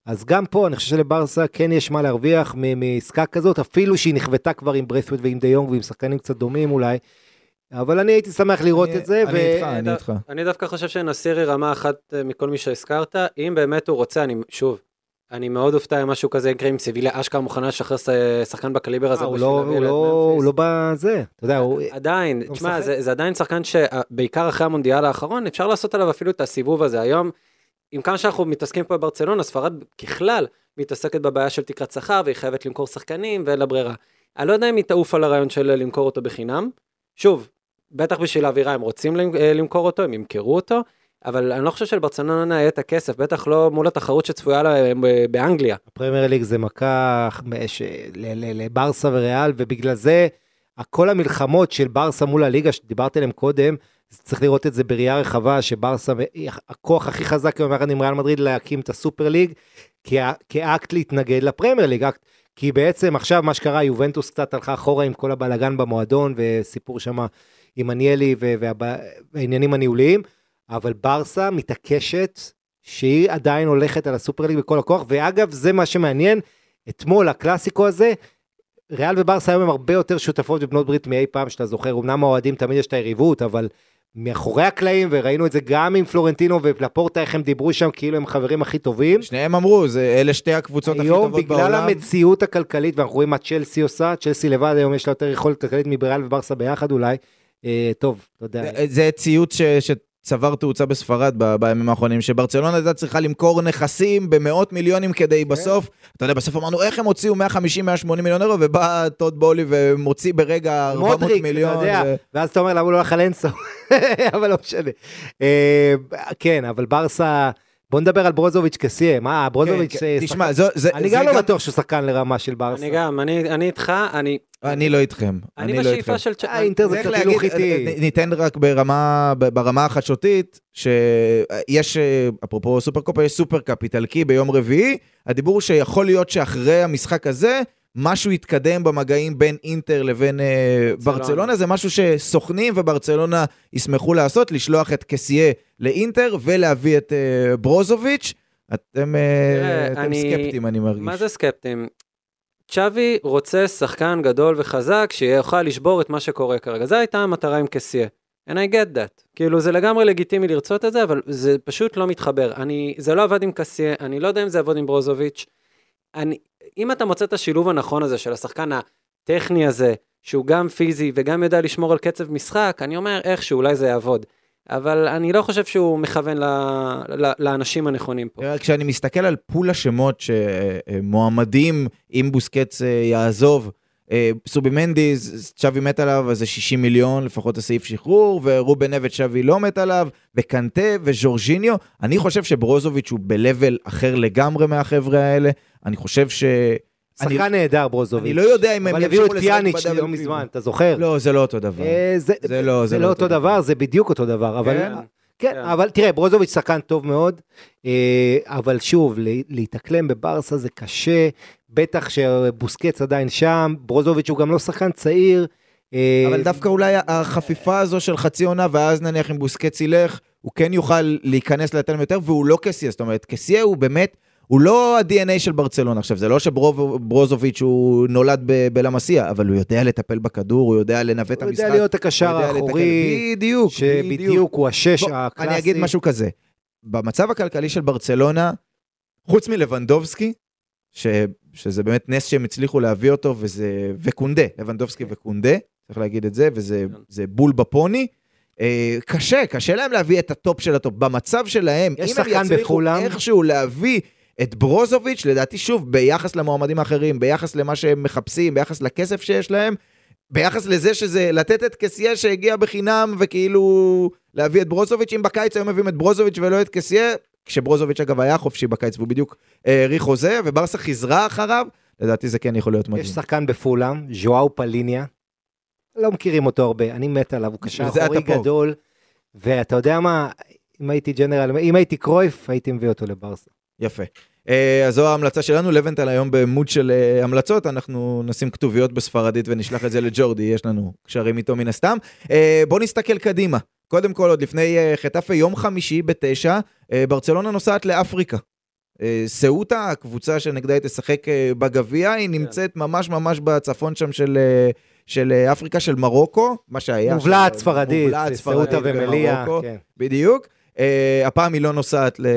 אז גם פה אני חושב שלברסה כן יש מה להרוויח מ- מעסקה כזאת, אפילו שהיא נכוותה כבר עם ברסוויט ועם דה יונג ועם שחקנים קצת דומים אולי, אבל אני הייתי שמח לראות אני- את זה, אני איתך, אני איתך. אני דווקא חושב שנסירי רמה אחת אה, מכל מי שהזכרת, אם באמת הוא רוצה, אני, שוב, אני מאוד אופתע אם משהו כזה יקרה עם סביליה אשכרה מוכנה לשחרר שחקן בקליבר הזה הוא בשביל לא, הוא לא, הוא. לא בזה, אתה יודע, הוא, עדיין, תשמע. זה, זה עדיין שחקן שבעיקר אחרי המונדיאל האחרון, אפשר לעשות עליו אפילו את הסיבוב הזה. היום, עם כמה שאנחנו מתעסקים פה בברצלונה, ספרד ככלל מתעסקת בבעיה של תקרת שכר, והיא חייבת למכור שחקנים, ואין לה ברירה. אני לא יודע אם היא תעוף על הרעיון של למכור אותו בחינם. שוב, בטח בשביל האווירה הם רוצים אה, למכור אותו, הם ימכרו אותו, אבל אני לא חושב שלברצלונה יהיה את הכסף, בטח לא מול התחרות שצפויה להם ב- באנגליה. הפרמייר ליג זה מכה ל- לברסה וריאל, ובגלל זה כל המלחמות של ברסה מול הליגה שדיברתי עליהם קודם, צריך לראות את זה בראייה רחבה, שברסה הכוח הכי חזק היום יחד עם ריאל מדריד להקים את הסופר ליג, כאקט להתנגד לפרמייר ליג, כי בעצם עכשיו מה שקרה, יובנטוס קצת הלכה אחורה עם כל הבלאגן במועדון, וסיפור שם עם והב- והעניינים הניהוליים, אבל ברסה מתעקשת שהיא עדיין הולכת על הסופר ליג בכל הכוח, ואגב, זה מה שמעניין, אתמול הקלאסיקו הזה, ריאל וברסה היום הם הרבה יותר שותפות ובנות ברית מאי פעם שאתה זוכר, אמנם האוהדים תמיד יש את היריבות, אבל מאחורי הקלעים, וראינו את זה גם עם פלורנטינו ולפורטה, איך הם דיברו שם, כאילו הם חברים הכי טובים. שניהם אמרו, זה, אלה שתי הקבוצות הכי היום, טובות בגלל בעולם. המציאות הכלכלית, ואנחנו רואים מה צ'לסי עושה, צ'לסי לבד היום יש לה יותר יכולת כלכלית מבריאל וברסה ביחד אולי. אה, טוב, אתה יודע. זה- זה ציוץ ש... שצבר תאוצה בספרד ב- בימים האחרונים, שברצלונה הייתה צריכה למכור נכסים במאות מיליונים כדי כן. בסוף, אתה יודע, בסוף אמרנו, איך הם הוציאו 150-180 מיליון אירו, ובא טוד בולי ומוציא ברגע 400 מודריק, מיליון. אתה יודע, ו- ואז אתה אומר למה הוא לא הלך על אבל לא משנה. אה, כן, אבל ברסה, בוא נדבר על ברוזוביץ' כסיים, מה, ברוזוביץ', כן, אה, כן. שחקן- תשמע, זו- זה אני זה גם לא בטוח שהוא שחקן לרמה של ברסה. אני גם, אני אני איתך, אני אני לא איתכם. אני לא איתכם. בשאיפה של... צ'- אה, אינטר זה קצת הילוך איטי. נ- ניתן רק ברמה, ברמה החדשותית, שיש, אה, אפרופו סופרקופ, יש סופרקאפ איטלקי ביום רביעי, הדיבור שיכול להיות שאחרי המשחק הזה, משהו יתקדם במגעים בין אינטר לבין אה, ברצלונה. ברצלונה, זה משהו שסוכנים וברצלונה ישמחו לעשות, לשלוח את קסיה לאינטר ולהביא את אה, ברוזוביץ'. אתם, תראה, אתם אני- סקפטיים, אני מרגיש. מה זה סקפטים? צ'אבי רוצה שחקן גדול וחזק שיוכל לשבור את מה שקורה כרגע. זו הייתה המטרה עם קסיה. And I get that. כאילו, זה לגמרי לגיטימי לרצות את זה, אבל זה פשוט לא מתחבר. אני, זה לא עבד עם קסיה, אני לא יודע אם זה יעבוד עם ברוזוביץ'. אני, אם אתה מוצא את השילוב הנכון הזה של השחקן הטכני הזה, שהוא גם פיזי וגם יודע לשמור על קצב משחק, אני אומר איכשהו, אולי זה יעבוד. אבל אני לא חושב שהוא מכוון ל, ל, לאנשים הנכונים פה. כשאני מסתכל על פול השמות שמועמדים, אם בוסקץ אה, יעזוב, אה, סובי מנדיז, צ'אבי מת עליו, אז זה 60 מיליון, לפחות הסעיף שחרור, ורובן אבט צ'אבי לא מת עליו, וקנטה וז'ורג'יניו. אני חושב שברוזוביץ' הוא ב-level אחר לגמרי מהחבר'ה האלה. אני חושב ש... שחקן אני- נהדר ברוזוביץ'. אני לא יודע אם הם אבל הביאו ימשיכו את פיאניץ'. לא מזמן, אתה זוכר? לא, זה לא אותו דבר. אה, זה זה לא, זה לא אותו דבר, זה בדיוק אותו דבר, אבל... כן? כן, כן. אבל תראה, ברוזוביץ' שחקן טוב מאוד, אה, אבל שוב, לה- להתאקלם בברסה זה קשה, בטח שבוסקץ עדיין שם, ברוזוביץ' הוא גם לא שחקן צעיר. אה, אבל דווקא אולי החפיפה הזו של חצי עונה, ואז נניח אם בוסקץ ילך, הוא כן יוכל להיכנס ליותר יותר, והוא לא קסיה, זאת אומרת, קסיה הוא באמת, הוא לא ה-DNA של ברצלונה. עכשיו, זה לא שברוזוביץ' הוא נולד בלמסיה, אבל הוא יודע לטפל בכדור, הוא יודע לנווט את הוא המשחק. יודע להיות הקשר הוא האחורי, בדיוק, שבדיוק הוא השש בוא, הקלאסי. אני אגיד משהו כזה, במצב הכלכלי של ברצלונה, חוץ מלבנדובסקי, ש, שזה באמת נס שהם הצליחו להביא אותו, וזה, וקונדה, לבנדובסקי וקונדה, צריך להגיד את זה, וזה כן. זה בול בפוני. אה, קשה, קשה להם להביא את הטופ של הטופ. במצב שלהם, אם הם יצליחו. איכשהו להביא את ברוזוביץ', לדעתי שוב, ביחס למועמדים האחרים, ביחס למה שהם מחפשים, ביחס לכסף שיש להם, ביחס לזה שזה לתת את קסיה שהגיע בחינם וכאילו להביא את ברוזוביץ', אם בקיץ היו מביאים את ברוזוביץ' ולא את קסיה, כשברוזוביץ' אגב היה חופשי בקיץ והוא בדיוק אה, האריך חוזה, וברסה חזרה אחריו, לדעתי זה כן יכול להיות מדהים. יש שחקן בפולאם, ז'ואאו פליניה, לא מכירים אותו הרבה, אני מת עליו, הוא קשר אחורי. גדול, ואתה יודע מה, אם הייתי ג'נרל, אם הייתי קרויף, הייתי מביא אותו לברסה. יפה. אה, אז זו ההמלצה שלנו, לבנטל היום במוד של אה, המלצות, אנחנו נשים כתוביות בספרדית ונשלח את זה לג'ורדי, יש לנו קשרים איתו מן הסתם. אה, בואו נסתכל קדימה. קודם כל, עוד לפני חטאפה, יום חמישי בתשע, ברצלונה נוסעת לאפריקה. סעוטה, הקבוצה שנגדה היא תשחק בגביע, היא נמצאת ממש ממש בצפון שם של, של אפריקה, של מרוקו, מה שהיה. מובלעת ספרדית, ספרדית ומליה. כן. בדיוק. Uh, הפעם היא לא נוסעת ל-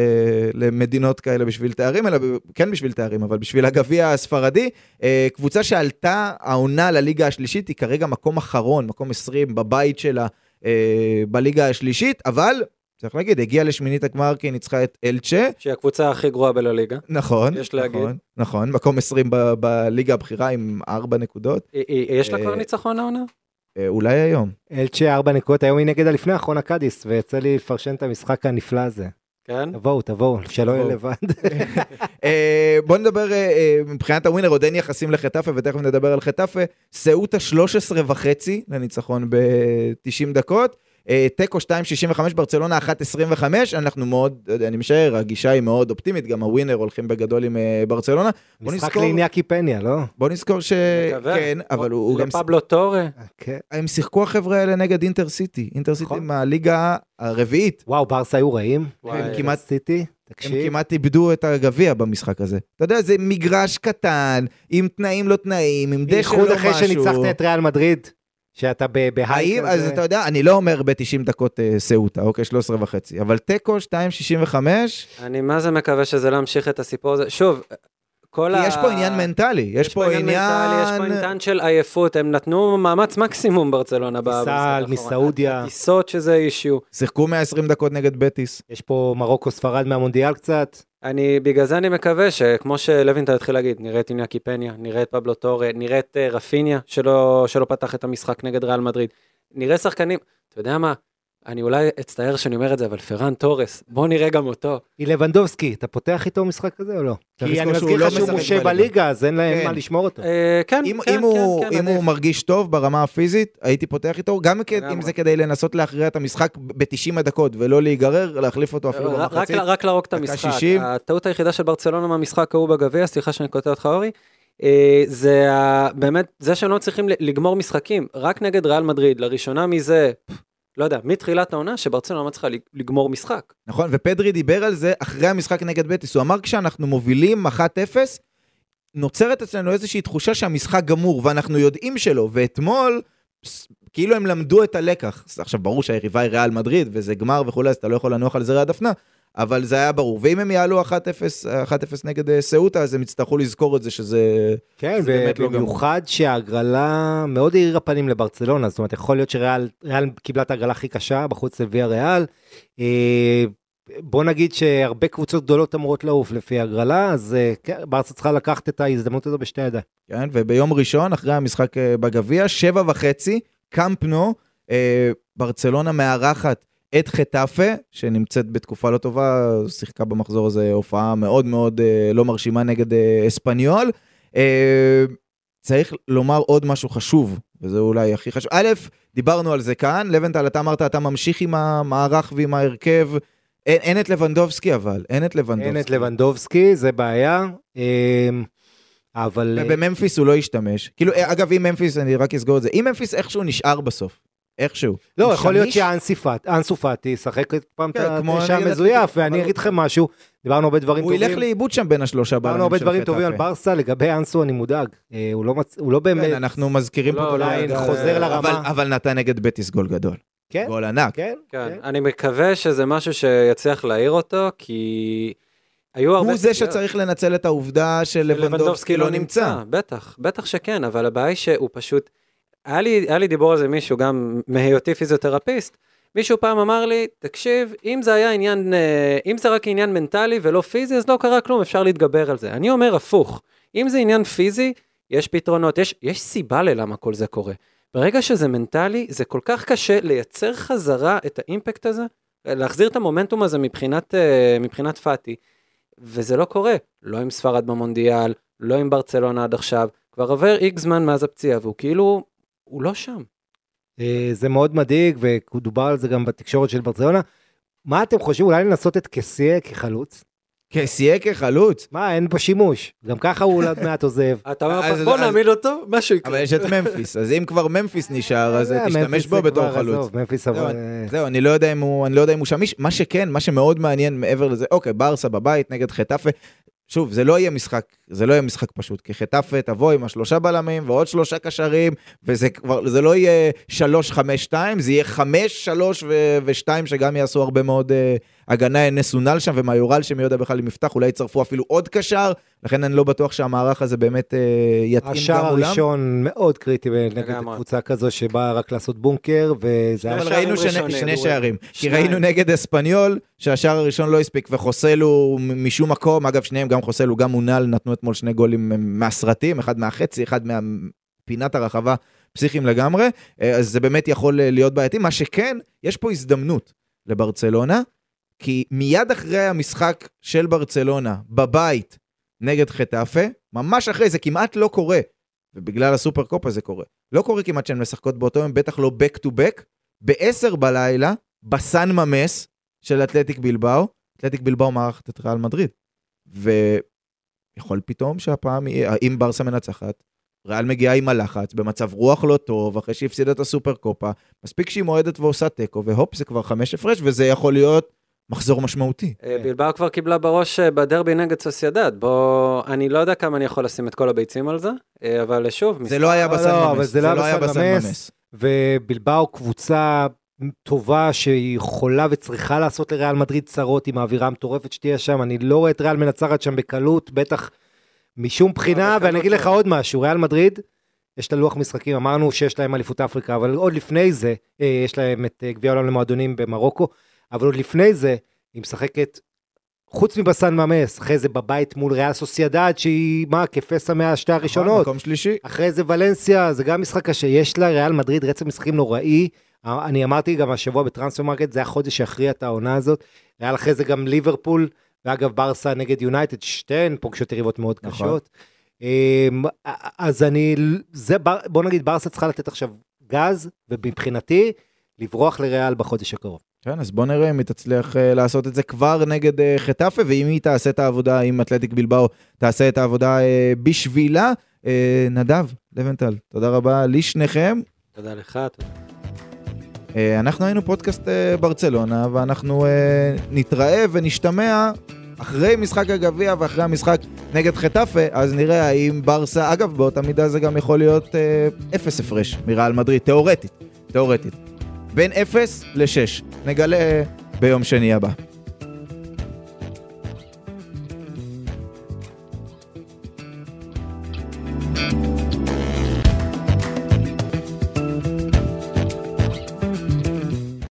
למדינות כאלה בשביל תארים, אלא כן בשביל תארים, אבל בשביל הגביע הספרדי. Uh, קבוצה שעלתה העונה לליגה השלישית, היא כרגע מקום אחרון, מקום 20 בבית שלה uh, בליגה השלישית, אבל, צריך להגיד, הגיעה לשמינית הגמר כי היא ניצחה את אלצ'ה. שהיא הקבוצה הכי גרועה בלליגה. נכון, יש להגיד. נכון, נכון, מקום 20 ב- בליגה הבכירה עם 4 נקודות, יש לה כבר אה, ניצחון העונה? Uh, אולי היום. אלצ'ה ארבע נקודות, היום היא נגד הלפני האחרון הקאדיס, ויצא לי לפרשן את המשחק הנפלא הזה. כן? תבואו, תבואו, שלא יהיה. לבד. אה, בוא נדבר אה, אה, מבחינת הווינר, עוד אין יחסים לחטאפה, ותכף נדבר על חטאפה. סעוטה 13 וחצי לניצחון ב-90 דקות. אה, תיקו 2.65, ברצלונה 1.25, אנחנו מאוד, לא אני משער, הגישה היא מאוד אופטימית, גם הווינר הולכים בגדול עם אה, ברצלונה. משחק לאיניאקי פניה, לא? בוא נזכור ש... כן, אבל הוא גם... לפבלו טורה. כן. הם שיחקו החבר'ה האלה נגד אינטר סיטי. אינטר סיטי נכון. מהליגה הרביעית. וואו, ברסה היו רעים. הם כמעט סיטי, הם. כמעט איבדו את הגביע במשחק הזה. אתה יודע, זה מגרש קטן, עם תנאים לא תנאים, עם דשא לא משהו. בייחוד אחרי שניצחת את ריאל מדריד, שאתה בהיי אז אתה יודע, אני לא אומר ב-90 דקות סעוטה, אוקיי, 13 וחצי, אבל תיקו 2.65, אני מה זה מקווה שזה לא ימשיך את הסיפור הזה. שוב, כל כי ה... יש פה עניין מנטלי, יש פה עניין... מנטלי, יש פה עניין של עייפות, הם נתנו מאמץ מקסימום ברצלונה האחרון. מסעודיה. הטיסות שזה אישיו. שיחקו 120 דקות נגד בטיס. יש פה מרוקו ספרד מהמונדיאל קצת. אני, בגלל זה אני מקווה שכמו שלוינטל התחיל להגיד, נראה את איניאקי פניה, נראה את פבלו טורה, נראה את אה, רפיניה, שלא, שלא פתח את המשחק נגד ריאל מדריד. נראה שחקנים, אתה יודע מה, אני אולי אצטער שאני אומר את זה, אבל פרן תורס, בוא נראה גם אותו. היא לבנדובסקי, אתה פותח איתו משחק כזה או לא? כי אני שהוא מזכיר לא לך שהוא משחק מושה בליגה. אז אין להם כן. מה לשמור אותו. אה, כן, אם, כן, אם, הוא, כן, כן, אם הוא. מרגיש טוב ברמה הפיזית, הייתי פותח איתו, גם אם. זה כדי לנסות להכריע את המשחק ב-90 הדקות ולא להיגרר, להחליף אותו אפילו רק- במחצית. רק, להרוג את המשחק. 60. הטעות היחידה של ברצלונה מהמשחק ההוא בגביע, סליחה שאני קוטע אותך אורי, אה, זה באמת, זה שהם לא צריכים לגמור משחקים, רק נגד ריאל מדריד, לראשונה מזה, לא יודע, מתחילת העונה, שברצלונה לא מצליחה לג- לגמור משחק. נכון, ופדרי דיבר על זה אחרי המשחק נגד בטיס. הוא אמר כשאנחנו מובילים 1-0, נוצרת אצלנו איזושהי תחושה שהמשחק גמור, ואנחנו יודעים שלא. ואתמול, כאילו הם למדו את הלקח. עכשיו, ברור שהיריבה היא ריאל מדריד, וזה גמר וכולי, אז אתה לא יכול לנוח על זרי הדפנה, אבל זה היה ברור. ואם הם יעלו 1-0 1-0 נגד אה, סעוטה, אז הם יצטרכו לזכור את זה שזה... כן, זה באמת לא ובמיוחד שההגרלה מאוד האירה פנים לברצלונה, זאת אומרת, יכול להיות שריאל ריאל קיבלה את ההגרלה הכי קשה בחוץ לוויה ריאל. אה, בוא נגיד שהרבה קבוצות גדולות אמורות לעוף לפי הגרלה, אז אה, כן, ברצה צריכה לקחת את ההזדמנות הזו בשתי ידיים. כן, וביום ראשון, אחרי המשחק בגביע, שבע וחצי, קמפנו, ברצלונה מארחת את חטאפה, שנמצאת בתקופה לא טובה, שיחקה במחזור הזה הופעה מאוד מאוד אה, לא מרשימה נגד אה, אספניול. אה, צריך לומר עוד משהו חשוב, וזה אולי הכי חשוב. א', דיברנו על זה כאן, לבנטל, אתה אמרת, אתה ממשיך עם המערך ועם ההרכב. אין, אין את לבנדובסקי אבל, אין את לבנדובסקי. אין את לבנדובסקי, זה בעיה. אבל... ובממפיס הוא לא ישתמש. כאילו, אגב, אם ממפיס, אני רק אסגור את זה, אם ממפיס איכשהו נשאר בסוף, איכשהו. לא, הוא יכול להיות? שאנסו פאטי ישחק פעם את כן, כמו התשע המזויף, ואני אגיד לכם משהו, דיברנו הרבה דברים הוא טובים. ילך לאיבוד שם בין השלושה דיברנו בלמים הרבה של דברים טובים על. ברסה, לגבי אנסו אני מודאג. אה, הוא לא מצ- הוא לא באמת... כן, אנחנו מזכירים לא, פה... לא, את חוזר לרמה. אבל- אבל נתן נגד בטיס גול גדול. כן, גול ענק. כן, כן, כן. אני מקווה שזה משהו שיצליח להעיר אותו, כי היו הרבה... הוא זה. שצריך לנצל את העובדה שלבנדובסקי לא נמצא. בטח, בטח שכן, אבל הבעיה היא שהוא פשוט... היה לי, היה לי דיבור על זה מישהו, גם מהיותי פיזיותרפיסט, מישהו פעם אמר לי, תקשיב, אם זה היה עניין, אה, אם זה רק עניין מנטלי ולא פיזי, אז לא קרה כלום, אפשר להתגבר על זה. אני אומר הפוך, אם זה עניין פיזי, יש פתרונות, יש, יש סיבה ללמה כל זה קורה. ברגע שזה מנטלי, זה כל כך קשה לייצר חזרה את האימפקט הזה, להחזיר את המומנטום הזה מבחינת, אה, מבחינת פאטי, וזה לא קורה. לא עם ספרד במונדיאל, לא עם ברצלונה עד עכשיו, כבר עובר איקס זמן מאז הפציעה, והוא כאילו, הוא לא שם. אה, זה מאוד מדאיג, ודובר על זה גם בתקשורת של ברצלונה. מה אתם חושבים, אולי לנסות את קסיה כחלוץ? כסייה כחלוץ. מה, אין פה שימוש. גם ככה הוא עוד מעט עוזב. אתה אומר, בוא נעמיד אותו, משהו יקרה. אבל יש את ממפיס, אז אם כבר ממפיס נשאר, אז אה, תשתמש ממפיס בו זה בתור כבר, חלוץ. עזוב, ממפיס אבל... זהו, אני לא יודע אם הוא, אני לא יודע אם הוא שמיש. מה שכן, מה שמאוד מעניין מעבר לזה, אוקיי, ברסה בבית נגד חטאפה. שוב, זה לא יהיה משחק, זה לא יהיה משחק פשוט, כי חטאפה תבוא עם השלושה בלמים ועוד שלושה קשרים, וזה כבר, זה לא יהיה שלוש, חמש, שתיים, זה יהיה חמש, שלוש ו- ושתיים, שגם יעשו הרבה מאוד אה, הגנה נסונל שם, ומיורל שמי יודע בכלל אם יפתח, אולי יצרפו אפילו עוד קשר, לכן אני לא בטוח שהמערך הזה באמת אה, יתאים גם השער מולם. הראשון מאוד קריטי נגד. קבוצה כזו שבאה רק לעשות בונקר, וזה היה... אבל ראינו שני. שני שערים. כי. ראינו נגד אספניול, שהשער הראשון לא הספיק, וחוסלו משום מקום, אגב, שניהם, גם חוסלו, גם מונל, נתנו אתמול שני גולים מהסרטים, אחד מהחצי, אחד מפינת הרחבה, פסיכיים לגמרי, אה, אז זה באמת יכול אה, להיות בעייתי. מה שכן, יש פה הזדמנות לברצלונה, כי מיד אחרי המשחק של ברצלונה, בבית, נגד חטאפה, ממש אחרי זה כמעט לא קורה, ובגלל הסופר קופה זה קורה. לא קורה כמעט שהן משחקות באותו יום, בטח לא back to back, ב-10 בלילה, בסן ממס של אתלטיק בלבאו, אתלטיק בלבאו מארחת את ריאל מדריד. ויכול פתאום שהפעם, אם ברסה מנצחת, ריאל מגיעה עם הלחץ, במצב רוח לא טוב, אחרי שהפסידה את הסופר קופה, מספיק שהיא מועדת ועושה תיקו, והופ, זה כבר חמש הפרש, וזה יכול להיות מחזור משמעותי. אה, בלבאו כבר קיבלה בראש אה, בדרבי נגד סוסיידד. בוא, אני לא יודע כמה אני יכול לשים את כל הביצים על זה, אה, אבל שוב, זה לא היה לא, בסן לא, אבל ממס. זה לא היה בסן. ממס. ובלבאו קבוצה טובה שהיא יכולה וצריכה לעשות לריאל מדריד צרות עם האווירה המטורפת שתהיה שם. אני לא רואה את ריאל מנצחת שם בקלות, בטח משום בחינה, ואני אגיד לא. לך עוד משהו, ריאל מדריד, יש לה לוח משחקים, אמרנו שיש להם אליפות אפריקה, אבל עוד לפני זה, אה, יש להם את אה, גביע העולם למועדונים במרוקו, אבל עוד לפני זה, היא משחקת, חוץ מבסן ממס, אחרי זה בבית מול ריאל סוסיידד, שהיא, מה, כפסע מהשתי הראשונות. מקום שלישי. אחרי זה ולנסיה, זה גם משחק קשה. יש לה ריאל מדריד רצף משחקים נוראי. אני אמרתי גם השבוע ב transfer market, זה החודש שיכריע את העונה הזאת. ריאל אחרי זה גם ליברפול, ואגב ברסה נגד יונייטד, שתיהן פוגשות יריבות מאוד נכון. קשות. אמ, אז אני, זה, בוא נגיד ברסה צריכה לתת עכשיו גז, ומבחינתי, לברוח לריאל בחודש הקרוב. כן, אז בוא נראה אם היא תצליח אה, לעשות את זה כבר נגד אה, חטאפה, ואם היא תעשה את העבודה, אם אתלטיק בלבאו תעשה את העבודה אה, בשבילה. אה, נדב, לבנטל, תודה רבה לשניכם. תודה לך, תודה. Uh, אנחנו היינו פודקאסט uh, ברצלונה, ואנחנו uh, נתראה ונשתמע אחרי משחק הגביע ואחרי המשחק נגד חטאפה, אז נראה האם ברסה, אגב, באותה מידה זה גם יכול להיות אפס הפרש מריאל מדריד, תיאורטית. תאורטית. בין 0 ל-6. נגלה ביום שני הבא.